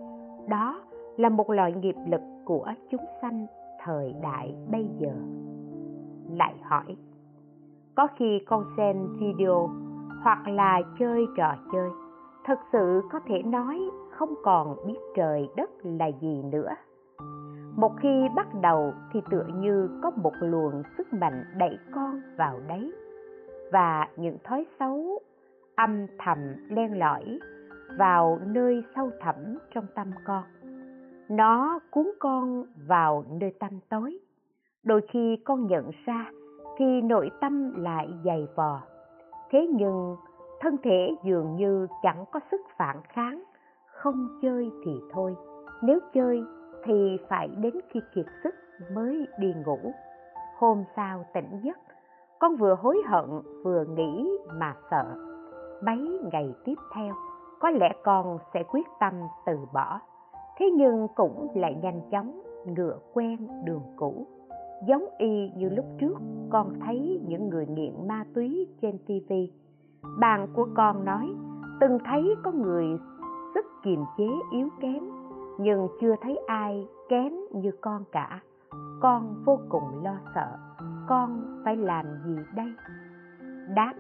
Đó là một loại nghiệp lực của chúng sanh thời đại bây giờ. Lại hỏi, có khi con xem video hoặc là chơi trò chơi thật sự có thể nói không còn biết trời đất là gì nữa một khi bắt đầu thì tựa như có một luồng sức mạnh đẩy con vào đấy. Và những thói xấu, âm thầm, len lỏi vào nơi sâu thẳm trong tâm con. Nó cuốn con vào nơi tâm tối. Đôi khi con nhận ra thì nội tâm lại dày vò. Thế nhưng, thân thể dường như chẳng có sức phản kháng, không chơi thì thôi. Nếu chơi thì phải đến khi kiệt sức mới đi ngủ. Hôm sau tỉnh giấc, con vừa hối hận vừa nghĩ mà sợ. Mấy ngày tiếp theo, có lẽ con sẽ quyết tâm từ bỏ. Thế nhưng cũng lại nhanh chóng ngựa quen đường cũ. Giống y như lúc trước, con thấy những người nghiện ma túy trên tv bạn của con nói, từng thấy có người sức kiềm chế yếu kém nhưng chưa thấy ai kém như con cả. Con vô cùng lo sợ. Con phải làm gì đây? Đáp,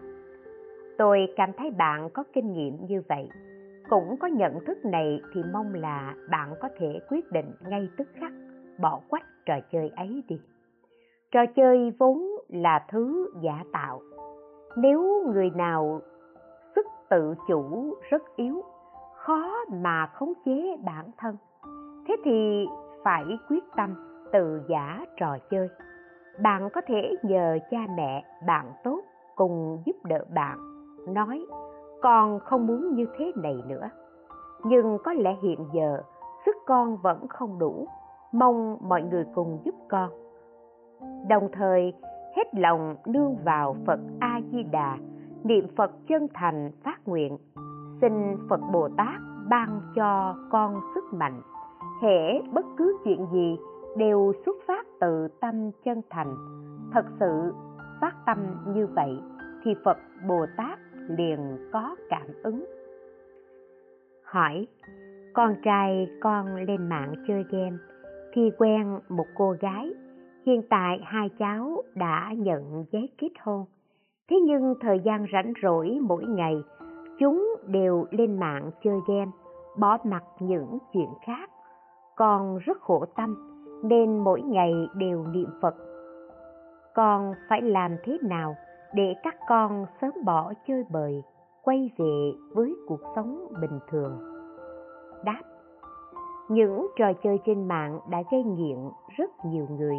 tôi cảm thấy bạn có kinh nghiệm như vậy. Cũng có nhận thức này thì mong là bạn có thể quyết định ngay tức khắc, bỏ quách trò chơi ấy đi. Trò chơi vốn là thứ giả tạo. Nếu người nào sức tự chủ rất yếu khó mà khống chế bản thân. Thế thì phải quyết tâm từ giả trò chơi. Bạn có thể nhờ cha mẹ, bạn tốt cùng giúp đỡ bạn, nói, con không muốn như thế này nữa. Nhưng có lẽ hiện giờ sức con vẫn không đủ. Mong mọi người cùng giúp con. Đồng thời, hết lòng nương vào phật a di đà, niệm phật chân thành phát nguyện xin phật bồ tát ban cho con sức mạnh. Hễ bất cứ chuyện gì đều xuất phát từ tâm chân thành. Thật sự phát tâm như vậy thì phật bồ tát liền có cảm ứng. Hỏi, con trai con lên mạng chơi game thì quen một cô gái. Hiện tại hai cháu đã nhận giấy kết hôn. Thế nhưng thời gian rảnh rỗi mỗi ngày chúng đều lên mạng chơi game bỏ mặc những chuyện khác. Con rất khổ tâm, nên mỗi ngày đều niệm phật. Con phải làm thế nào để các con sớm bỏ chơi bời, quay về với cuộc sống bình thường? Đáp, những trò chơi trên mạng đã gây nghiện rất nhiều người.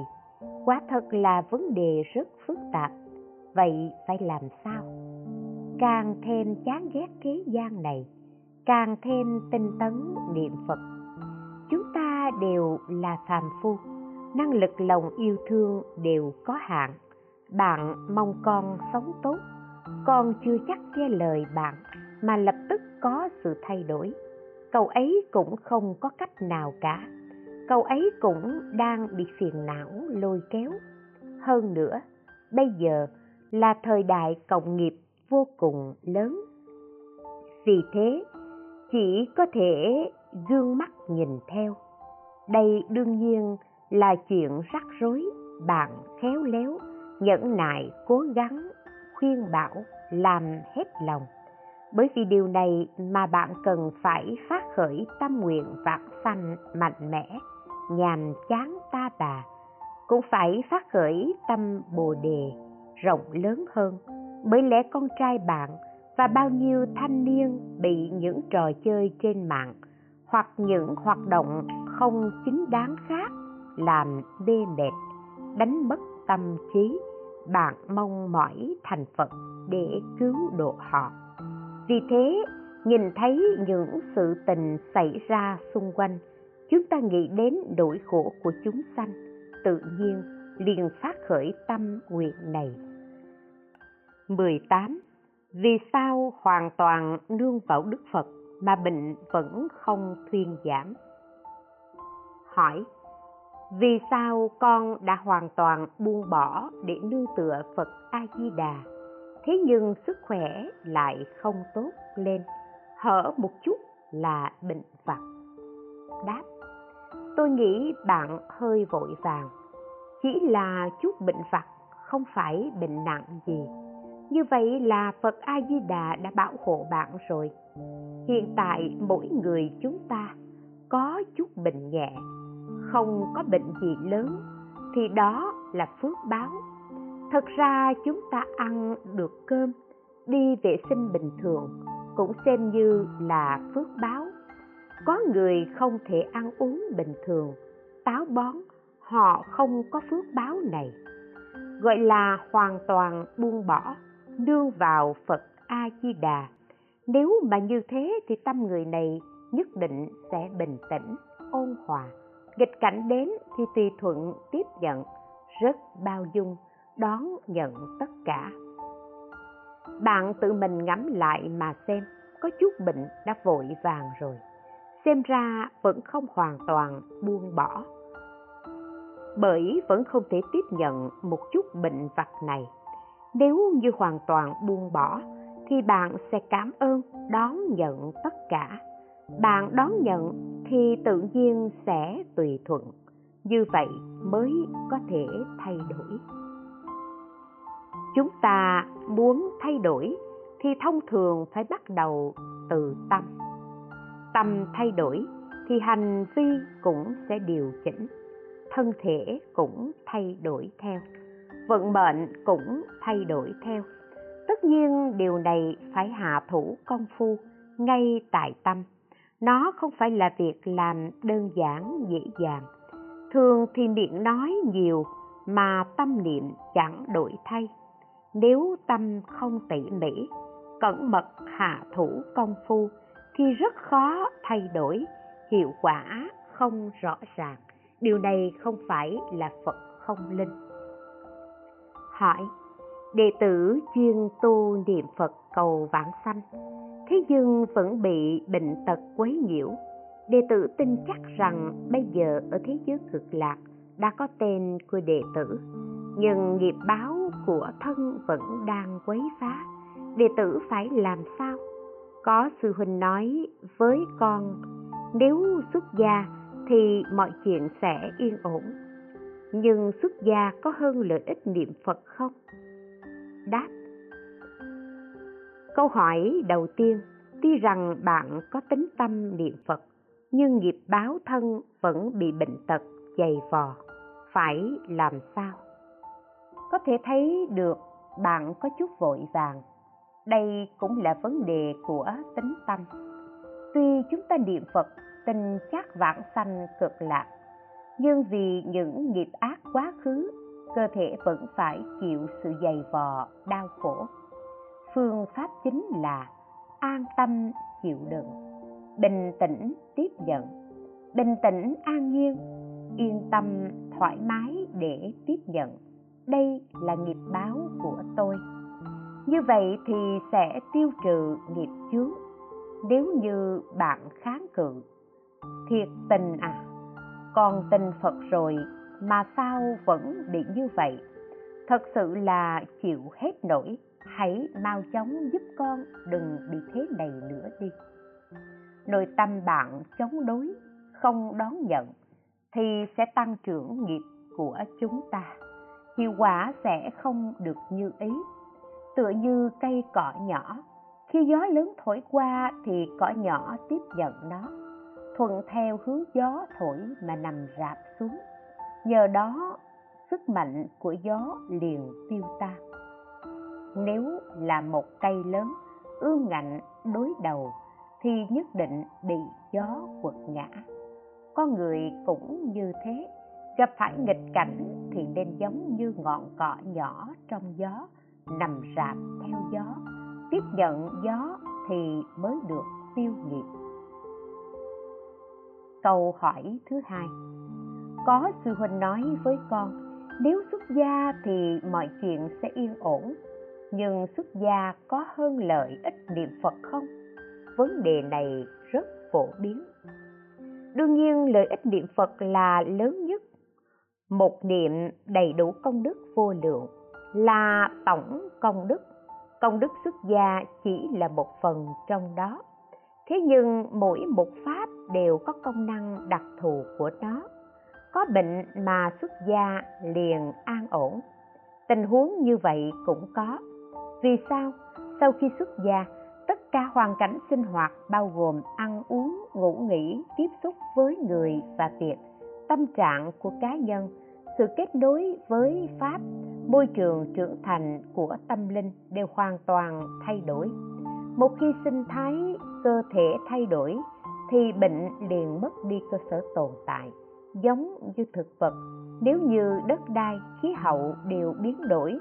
Quả thật là vấn đề rất phức tạp. Vậy phải làm sao? Càng thêm chán ghét thế gian này, càng thêm tinh tấn niệm phật. Chúng ta đều là phàm phu, năng lực lòng yêu thương đều có hạn. Bạn mong con sống tốt, con chưa chắc nghe lời bạn mà lập tức có sự thay đổi. Cậu ấy cũng không có cách nào cả. Cậu ấy cũng đang bị phiền não lôi kéo. Hơn nữa, bây giờ là thời đại cộng nghiệp vô cùng lớn. Vì thế, chỉ có thể gương mắt nhìn theo. Đây đương nhiên là chuyện rắc rối, bạn khéo léo, nhẫn nại, cố gắng, khuyên bảo, làm hết lòng. Bởi vì điều này mà bạn cần phải phát khởi tâm nguyện vạn sanh mạnh mẽ, nhàm chán ta bà, cũng phải phát khởi tâm bồ đề rộng lớn hơn bởi lẽ con trai bạn và bao nhiêu thanh niên bị những trò chơi trên mạng hoặc những hoạt động không chính đáng khác làm mê mệt đánh mất tâm trí, bạn mong mỏi thành phật để cứu độ họ. Vì thế, nhìn thấy những sự tình xảy ra xung quanh, chúng ta nghĩ đến nỗi khổ của chúng sanh, tự nhiên liền phát khởi tâm nguyện này. 18. Vì sao hoàn toàn nương vào Đức Phật mà bệnh vẫn không thuyên giảm? Hỏi, vì sao con đã hoàn toàn buông bỏ để nương tựa Phật A-di-đà, thế nhưng sức khỏe lại không tốt lên, hở một chút là bệnh vặt? Đáp, tôi nghĩ bạn hơi vội vàng, chỉ là chút bệnh vặt, không phải bệnh nặng gì như vậy là phật a di đà đã bảo hộ bạn rồi. Hiện tại mỗi người chúng ta có chút bệnh nhẹ, không có bệnh gì lớn, thì đó là phước báo. Thật ra chúng ta ăn được cơm, đi vệ sinh bình thường cũng xem như là phước báo. Có người không thể ăn uống bình thường, táo bón, họ không có phước báo này. Gọi là hoàn toàn buông bỏ nương vào phật a di đà nếu mà như thế thì tâm người này nhất định sẽ bình tĩnh, ôn hòa. Nghịch cảnh đến thì tùy thuận tiếp nhận, rất bao dung, đón nhận tất cả. Bạn tự mình ngắm lại mà xem, có chút bệnh đã vội vàng rồi. Xem ra vẫn không hoàn toàn buông bỏ. Bởi vẫn không thể tiếp nhận một chút bệnh vặt này nếu như hoàn toàn buông bỏ, thì bạn sẽ cảm ơn, đón nhận tất cả. Bạn đón nhận thì tự nhiên sẽ tùy thuận. Như vậy mới có thể thay đổi. Chúng ta muốn thay đổi thì thông thường phải bắt đầu từ tâm. Tâm thay đổi thì hành vi cũng sẽ điều chỉnh. Thân thể cũng thay đổi theo vận mệnh cũng thay đổi theo. Tất nhiên điều này phải hạ thủ công phu ngay tại tâm. Nó không phải là việc làm đơn giản, dễ dàng. Thường thì miệng nói nhiều mà tâm niệm chẳng đổi thay. Nếu tâm không tỉ mỉ, cẩn mật hạ thủ công phu thì rất khó thay đổi, hiệu quả không rõ ràng. Điều này không phải là phật không linh hỏi đệ tử chuyên tu niệm phật cầu vãng sanh. Thế nhưng vẫn bị bệnh tật quấy nhiễu. Đệ tử tin chắc rằng bây giờ ở thế giới cực lạc đã có tên của đệ tử. Nhưng nghiệp báo của thân vẫn đang quấy phá. Đệ tử phải làm sao? Có sư huynh nói với con, nếu xuất gia thì mọi chuyện sẽ yên ổn nhưng xuất gia có hơn lợi ích niệm phật không? Đáp, câu hỏi đầu tiên, tuy rằng bạn có tính tâm niệm phật, nhưng nghiệp báo thân vẫn bị bệnh tật, dày vò, phải làm sao? Có thể thấy được bạn có chút vội vàng. Đây cũng là vấn đề của tính tâm. Tuy chúng ta niệm phật tin chắc vãng sanh cực lạc nhưng vì những nghiệp ác quá khứ, cơ thể vẫn phải chịu sự dày vò, đau khổ. Phương pháp chính là an tâm chịu đựng, bình tĩnh tiếp nhận. Bình tĩnh, an nhiên, yên tâm, thoải mái để tiếp nhận. Đây là nghiệp báo của tôi. Như vậy thì sẽ tiêu trừ nghiệp chướng. Nếu như bạn kháng cự, thiệt tình à? Con tin phật rồi mà sao vẫn bị như vậy? Thật sự là chịu hết nổi. Hãy mau chóng giúp con, đừng bị thế này nữa đi. Nội tâm bạn chống đối, không đón nhận, thì sẽ tăng trưởng nghiệp của chúng ta. Hiệu quả sẽ không được như ý. Tựa như cây cỏ nhỏ, khi gió lớn thổi qua thì cỏ nhỏ tiếp nhận nó thuận theo hướng gió thổi mà nằm rạp xuống. Nhờ đó, sức mạnh của gió liền tiêu tan. Nếu là một cây lớn ương ngạnh đối đầu, thì nhất định bị gió quật ngã. Con người cũng như thế, gặp phải nghịch cảnh thì nên giống như ngọn cỏ nhỏ trong gió, nằm rạp theo gió. Tiếp nhận gió thì mới được tiêu nghiệp câu hỏi thứ hai. Có sư huynh nói với con, nếu xuất gia thì mọi chuyện sẽ yên ổn, nhưng xuất gia có hơn lợi ích niệm phật không? Vấn đề này rất phổ biến. Đương nhiên, lợi ích niệm phật là lớn nhất. Một niệm đầy đủ công đức vô lượng là tổng công đức. Công đức xuất gia chỉ là một phần trong đó thế nhưng mỗi một pháp đều có công năng đặc thù của nó. Có bệnh mà xuất gia liền an ổn. Tình huống như vậy cũng có. Vì sao? Sau khi xuất gia, tất cả hoàn cảnh sinh hoạt bao gồm ăn uống, ngủ nghỉ, tiếp xúc với người và việc, tâm trạng của cá nhân, sự kết nối với pháp, môi trường trưởng thành của tâm linh đều hoàn toàn thay đổi một khi sinh thái, cơ thể thay đổi, thì bệnh liền mất đi cơ sở tồn tại, giống như thực vật. Nếu như đất đai, khí hậu đều biến đổi,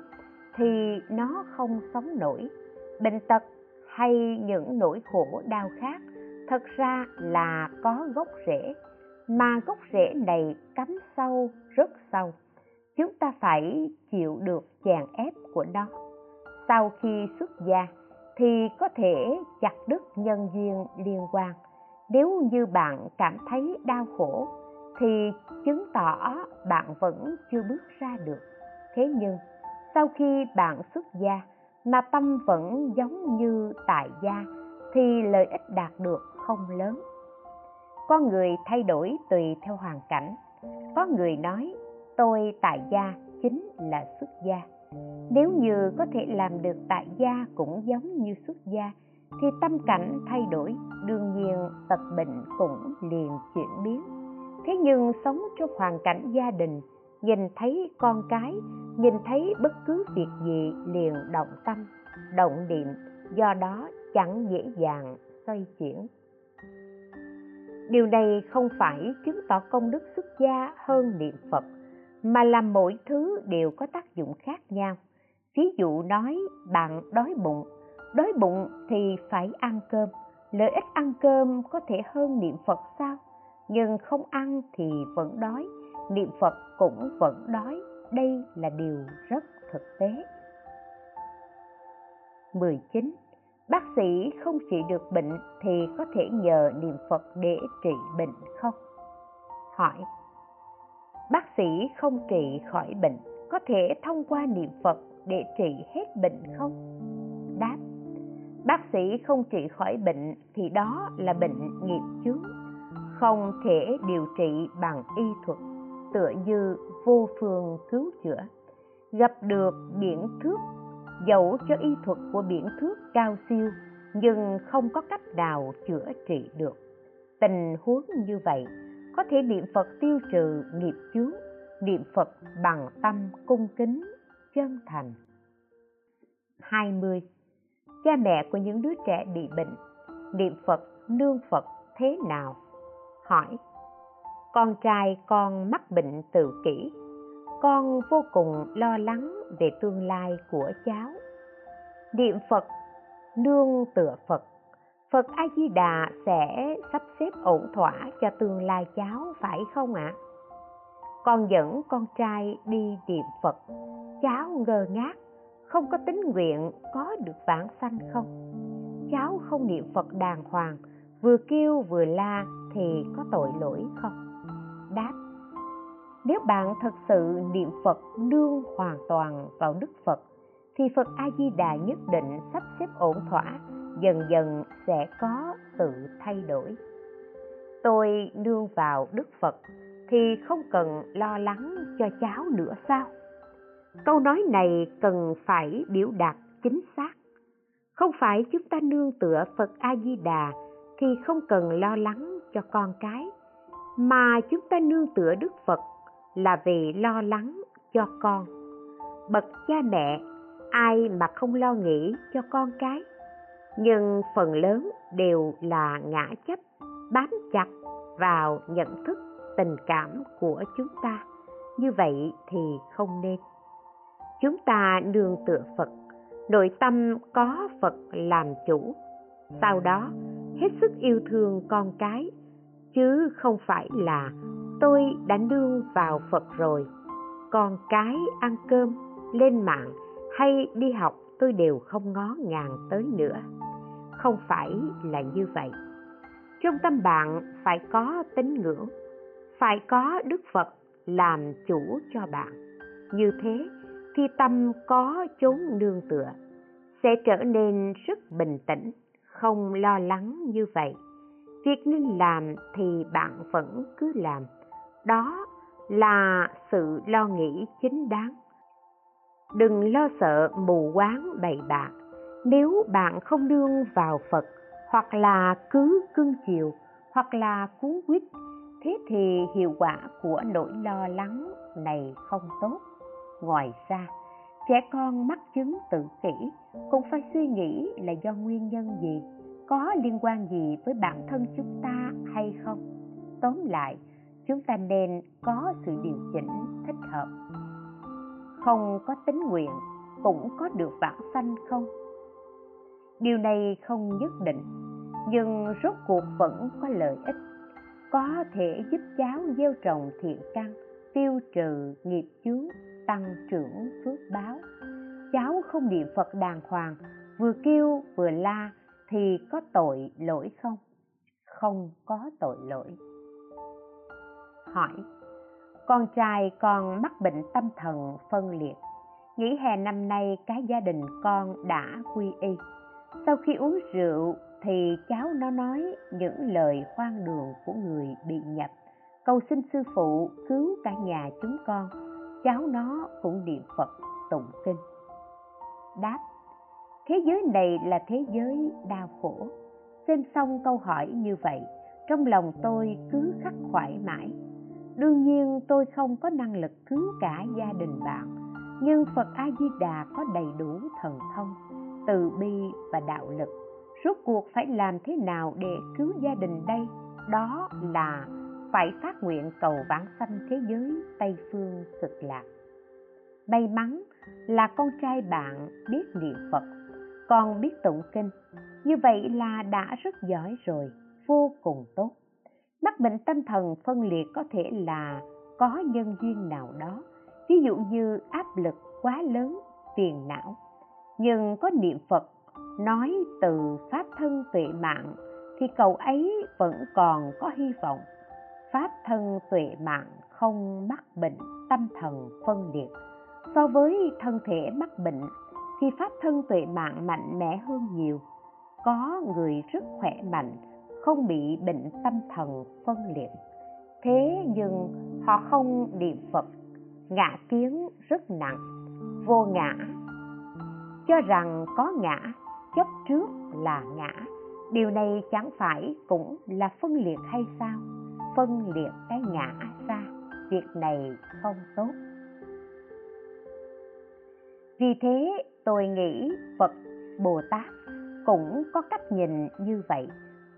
thì nó không sống nổi. Bệnh tật hay những nỗi khổ đau khác thật ra là có gốc rễ, mà gốc rễ này cắm sâu, rất sâu. Chúng ta phải chịu được chèn ép của nó. Sau khi xuất gia thì có thể chặt đứt nhân duyên liên quan. Nếu như bạn cảm thấy đau khổ, thì chứng tỏ bạn vẫn chưa bước ra được. Thế nhưng, sau khi bạn xuất gia mà tâm vẫn giống như tại gia, thì lợi ích đạt được không lớn. Con người thay đổi tùy theo hoàn cảnh. Có người nói, tôi tại gia chính là xuất gia nếu như có thể làm được tại gia cũng giống như xuất gia, thì tâm cảnh thay đổi, đương nhiên tật bệnh cũng liền chuyển biến. Thế nhưng sống trong hoàn cảnh gia đình, nhìn thấy con cái, nhìn thấy bất cứ việc gì liền động tâm, động niệm, do đó chẳng dễ dàng xoay chuyển. Điều này không phải chứng tỏ công đức xuất gia hơn niệm phật mà là mỗi thứ đều có tác dụng khác nhau. Ví dụ nói, bạn đói bụng. Đói bụng thì phải ăn cơm. Lợi ích ăn cơm có thể hơn niệm phật sao? Nhưng không ăn thì vẫn đói. Niệm phật cũng vẫn đói. Đây là điều rất thực tế. 19. Bác sĩ không trị được bệnh thì có thể nhờ niệm Phật để trị bệnh không? Hỏi. Bác sĩ không trị khỏi bệnh có thể thông qua niệm Phật để trị hết bệnh không? Đáp, Bác sĩ không trị khỏi bệnh thì đó là bệnh nghiệp chướng, không thể điều trị bằng y thuật, tựa như vô phương cứu chữa gặp được biển thước, dẫu cho y thuật của biển thước cao siêu, nhưng không có cách nào chữa trị được tình huống như vậy có thể niệm phật tiêu trừ nghiệp chướng niệm phật bằng tâm cung kính chân thành 20. Cha mẹ của những đứa trẻ bị bệnh, niệm Phật, nương Phật thế nào? Hỏi, con trai con mắc bệnh tự kỷ, con vô cùng lo lắng về tương lai của cháu. Niệm Phật, nương tựa Phật, Phật A Di Đà sẽ sắp xếp ổn thỏa cho tương lai cháu phải không ạ? À? Con dẫn con trai đi niệm Phật, cháu ngơ ngác, không có tính nguyện có được vãng sanh không? Cháu không niệm Phật đàng hoàng, vừa kêu vừa la thì có tội lỗi không? Đáp nếu bạn thật sự niệm Phật nương hoàn toàn vào Đức Phật thì Phật A Di Đà nhất định sắp xếp ổn thỏa, dần dần sẽ có sự thay đổi. Tôi nương vào Đức Phật thì không cần lo lắng cho cháu nữa sao? Câu nói này cần phải biểu đạt chính xác. Không phải chúng ta nương tựa Phật A Di Đà thì không cần lo lắng cho con cái, mà chúng ta nương tựa Đức Phật là vì lo lắng cho con bậc cha mẹ ai mà không lo nghĩ cho con cái nhưng phần lớn đều là ngã chấp, bám chặt vào nhận thức, tình cảm của chúng ta. Như vậy thì không nên. Chúng ta nương tựa phật, nội tâm có phật làm chủ. Sau đó, hết sức yêu thương con cái, chứ không phải là tôi đã nương vào phật rồi, con cái ăn cơm, lên mạng hay đi học, tôi đều không ngó ngàng tới nữa không phải là như vậy. Trong tâm bạn phải có tín ngưỡng, phải có đức phật làm chủ cho bạn. Như thế, khi tâm có chốn nương tựa, sẽ trở nên rất bình tĩnh, không lo lắng như vậy. Việc nên làm thì bạn vẫn cứ làm. Đó là sự lo nghĩ chính đáng. Đừng lo sợ mù quáng bậy bạ nếu bạn không đương vào phật, hoặc là cứ cưng chiều, hoặc là cuốn quýt, thế thì hiệu quả của nỗi lo lắng này không tốt. Ngoài ra, trẻ con mắc chứng tự kỷ cũng phải suy nghĩ là do nguyên nhân gì, có liên quan gì với bản thân chúng ta hay không. Tóm lại, chúng ta nên có sự điều chỉnh thích hợp. Không có tính nguyện cũng có được vãng sanh không? Điều này không nhất định, nhưng rốt cuộc vẫn có lợi ích. Có thể giúp cháu gieo trồng thiện căn, tiêu trừ nghiệp chướng, tăng trưởng phước báo. Cháu không niệm phật đàng hoàng, vừa kêu vừa la thì có tội lỗi không? Không có tội lỗi. Hỏi, con trai con mắc bệnh tâm thần phân liệt. Nghỉ hè năm nay, cả gia đình con đã quy y sau khi uống rượu thì cháu nó nói những lời khoan đường của người bị nhập. Cầu xin sư phụ cứu cả nhà chúng con. Cháu nó cũng niệm phật tụng kinh. Đáp, thế giới này là thế giới đau khổ. Xem xong câu hỏi như vậy, trong lòng tôi cứ khắc khoải mãi. Đương nhiên tôi không có năng lực cứu cả gia đình bạn, nhưng phật a di đà có đầy đủ thần thông từ bi và đạo lực. Rốt cuộc phải làm thế nào để cứu gia đình đây? Đó là phải phát nguyện cầu vãng sanh thế giới tây phương cực lạc. May mắn là con trai bạn biết niệm phật, còn biết tụng kinh. Như vậy là đã rất giỏi rồi, vô cùng tốt. Mắc bệnh tâm thần phân liệt có thể là có nhân duyên nào đó. Ví dụ như áp lực quá lớn, phiền não nhưng có niệm phật nói từ pháp thân tuệ mạng thì cậu ấy vẫn còn có hy vọng. Pháp thân tuệ mạng không mắc bệnh tâm thần phân liệt. So với thân thể mắc bệnh thì pháp thân tuệ mạng mạnh mẽ hơn nhiều. Có người rất khỏe mạnh, không bị bệnh tâm thần phân liệt. Thế nhưng họ không niệm phật, ngã kiến rất nặng, vô ngã cho rằng có ngã, chấp trước là ngã. Điều này chẳng phải cũng là phân liệt hay sao? Phân liệt cái ngã ra, việc này không tốt. Vì thế tôi nghĩ phật, bồ tát cũng có cách nhìn như vậy.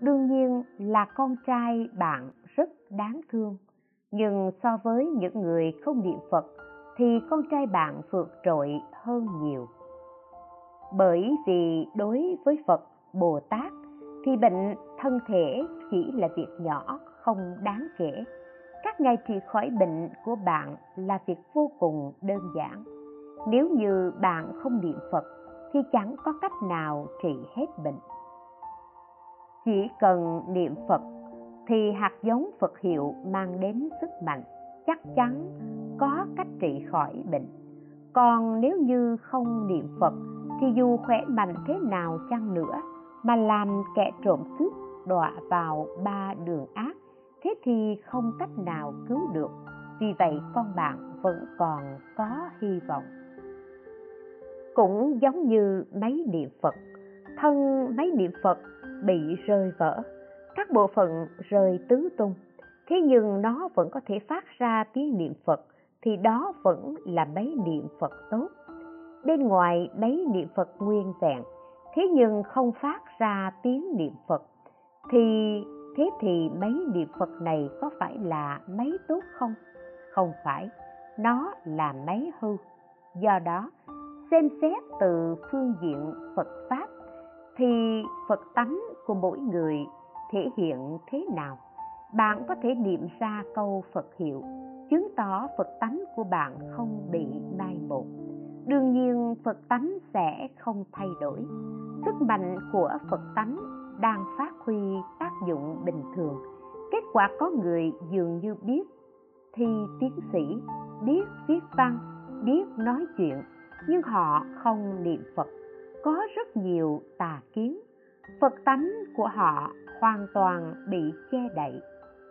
Đương nhiên là con trai bạn rất đáng thương. Nhưng so với những người không niệm phật thì con trai bạn vượt trội hơn nhiều bởi vì đối với phật bồ tát thì bệnh thân thể chỉ là việc nhỏ, không đáng kể. Các ngày trị khỏi bệnh của bạn là việc vô cùng đơn giản. Nếu như bạn không niệm phật thì chẳng có cách nào trị hết bệnh. Chỉ cần niệm phật thì hạt giống phật hiệu mang đến sức mạnh, chắc chắn có cách trị khỏi bệnh. Còn nếu như không niệm phật thì dù khỏe mạnh thế nào chăng nữa, mà làm kẻ trộm cướp đọa vào ba đường ác, thế thì không cách nào cứu được. Vì vậy con bạn vẫn còn có hy vọng. Cũng giống như máy niệm phật, thân máy niệm phật bị rơi vỡ, các bộ phận rơi tứ tung. Thế nhưng nó vẫn có thể phát ra tiếng niệm phật, thì đó vẫn là máy niệm phật tốt bên ngoài đấy niệm phật nguyên vẹn, thế nhưng không phát ra tiếng niệm phật. Thì, thế thì mấy niệm phật này có phải là mấy tốt không? Không phải, nó là mấy hư. Do đó, xem xét từ phương diện phật pháp, thì phật tánh của mỗi người thể hiện thế nào? Bạn có thể niệm ra câu phật hiệu, chứng tỏ phật tánh của bạn không bị mai một đương nhiên, phật tánh sẽ không thay đổi. Sức mạnh của phật tánh đang phát huy tác dụng bình thường. Kết quả có người dường như biết, thi tiến sĩ, biết viết văn, biết nói chuyện, nhưng họ không niệm phật. Có rất nhiều tà kiến. Phật tánh của họ hoàn toàn bị che đậy.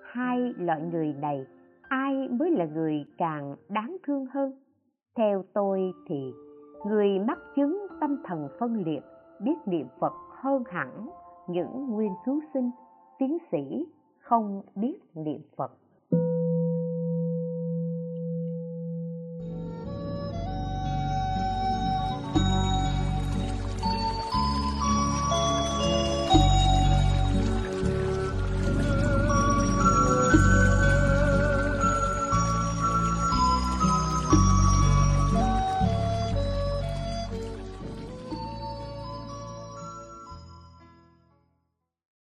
Hai loại người này, ai mới là người càng đáng thương hơn? Theo tôi thì, người mắc chứng tâm thần phân liệt, biết niệm phật hơn hẳn những nguyên cứu sinh, tiến sĩ không biết niệm phật.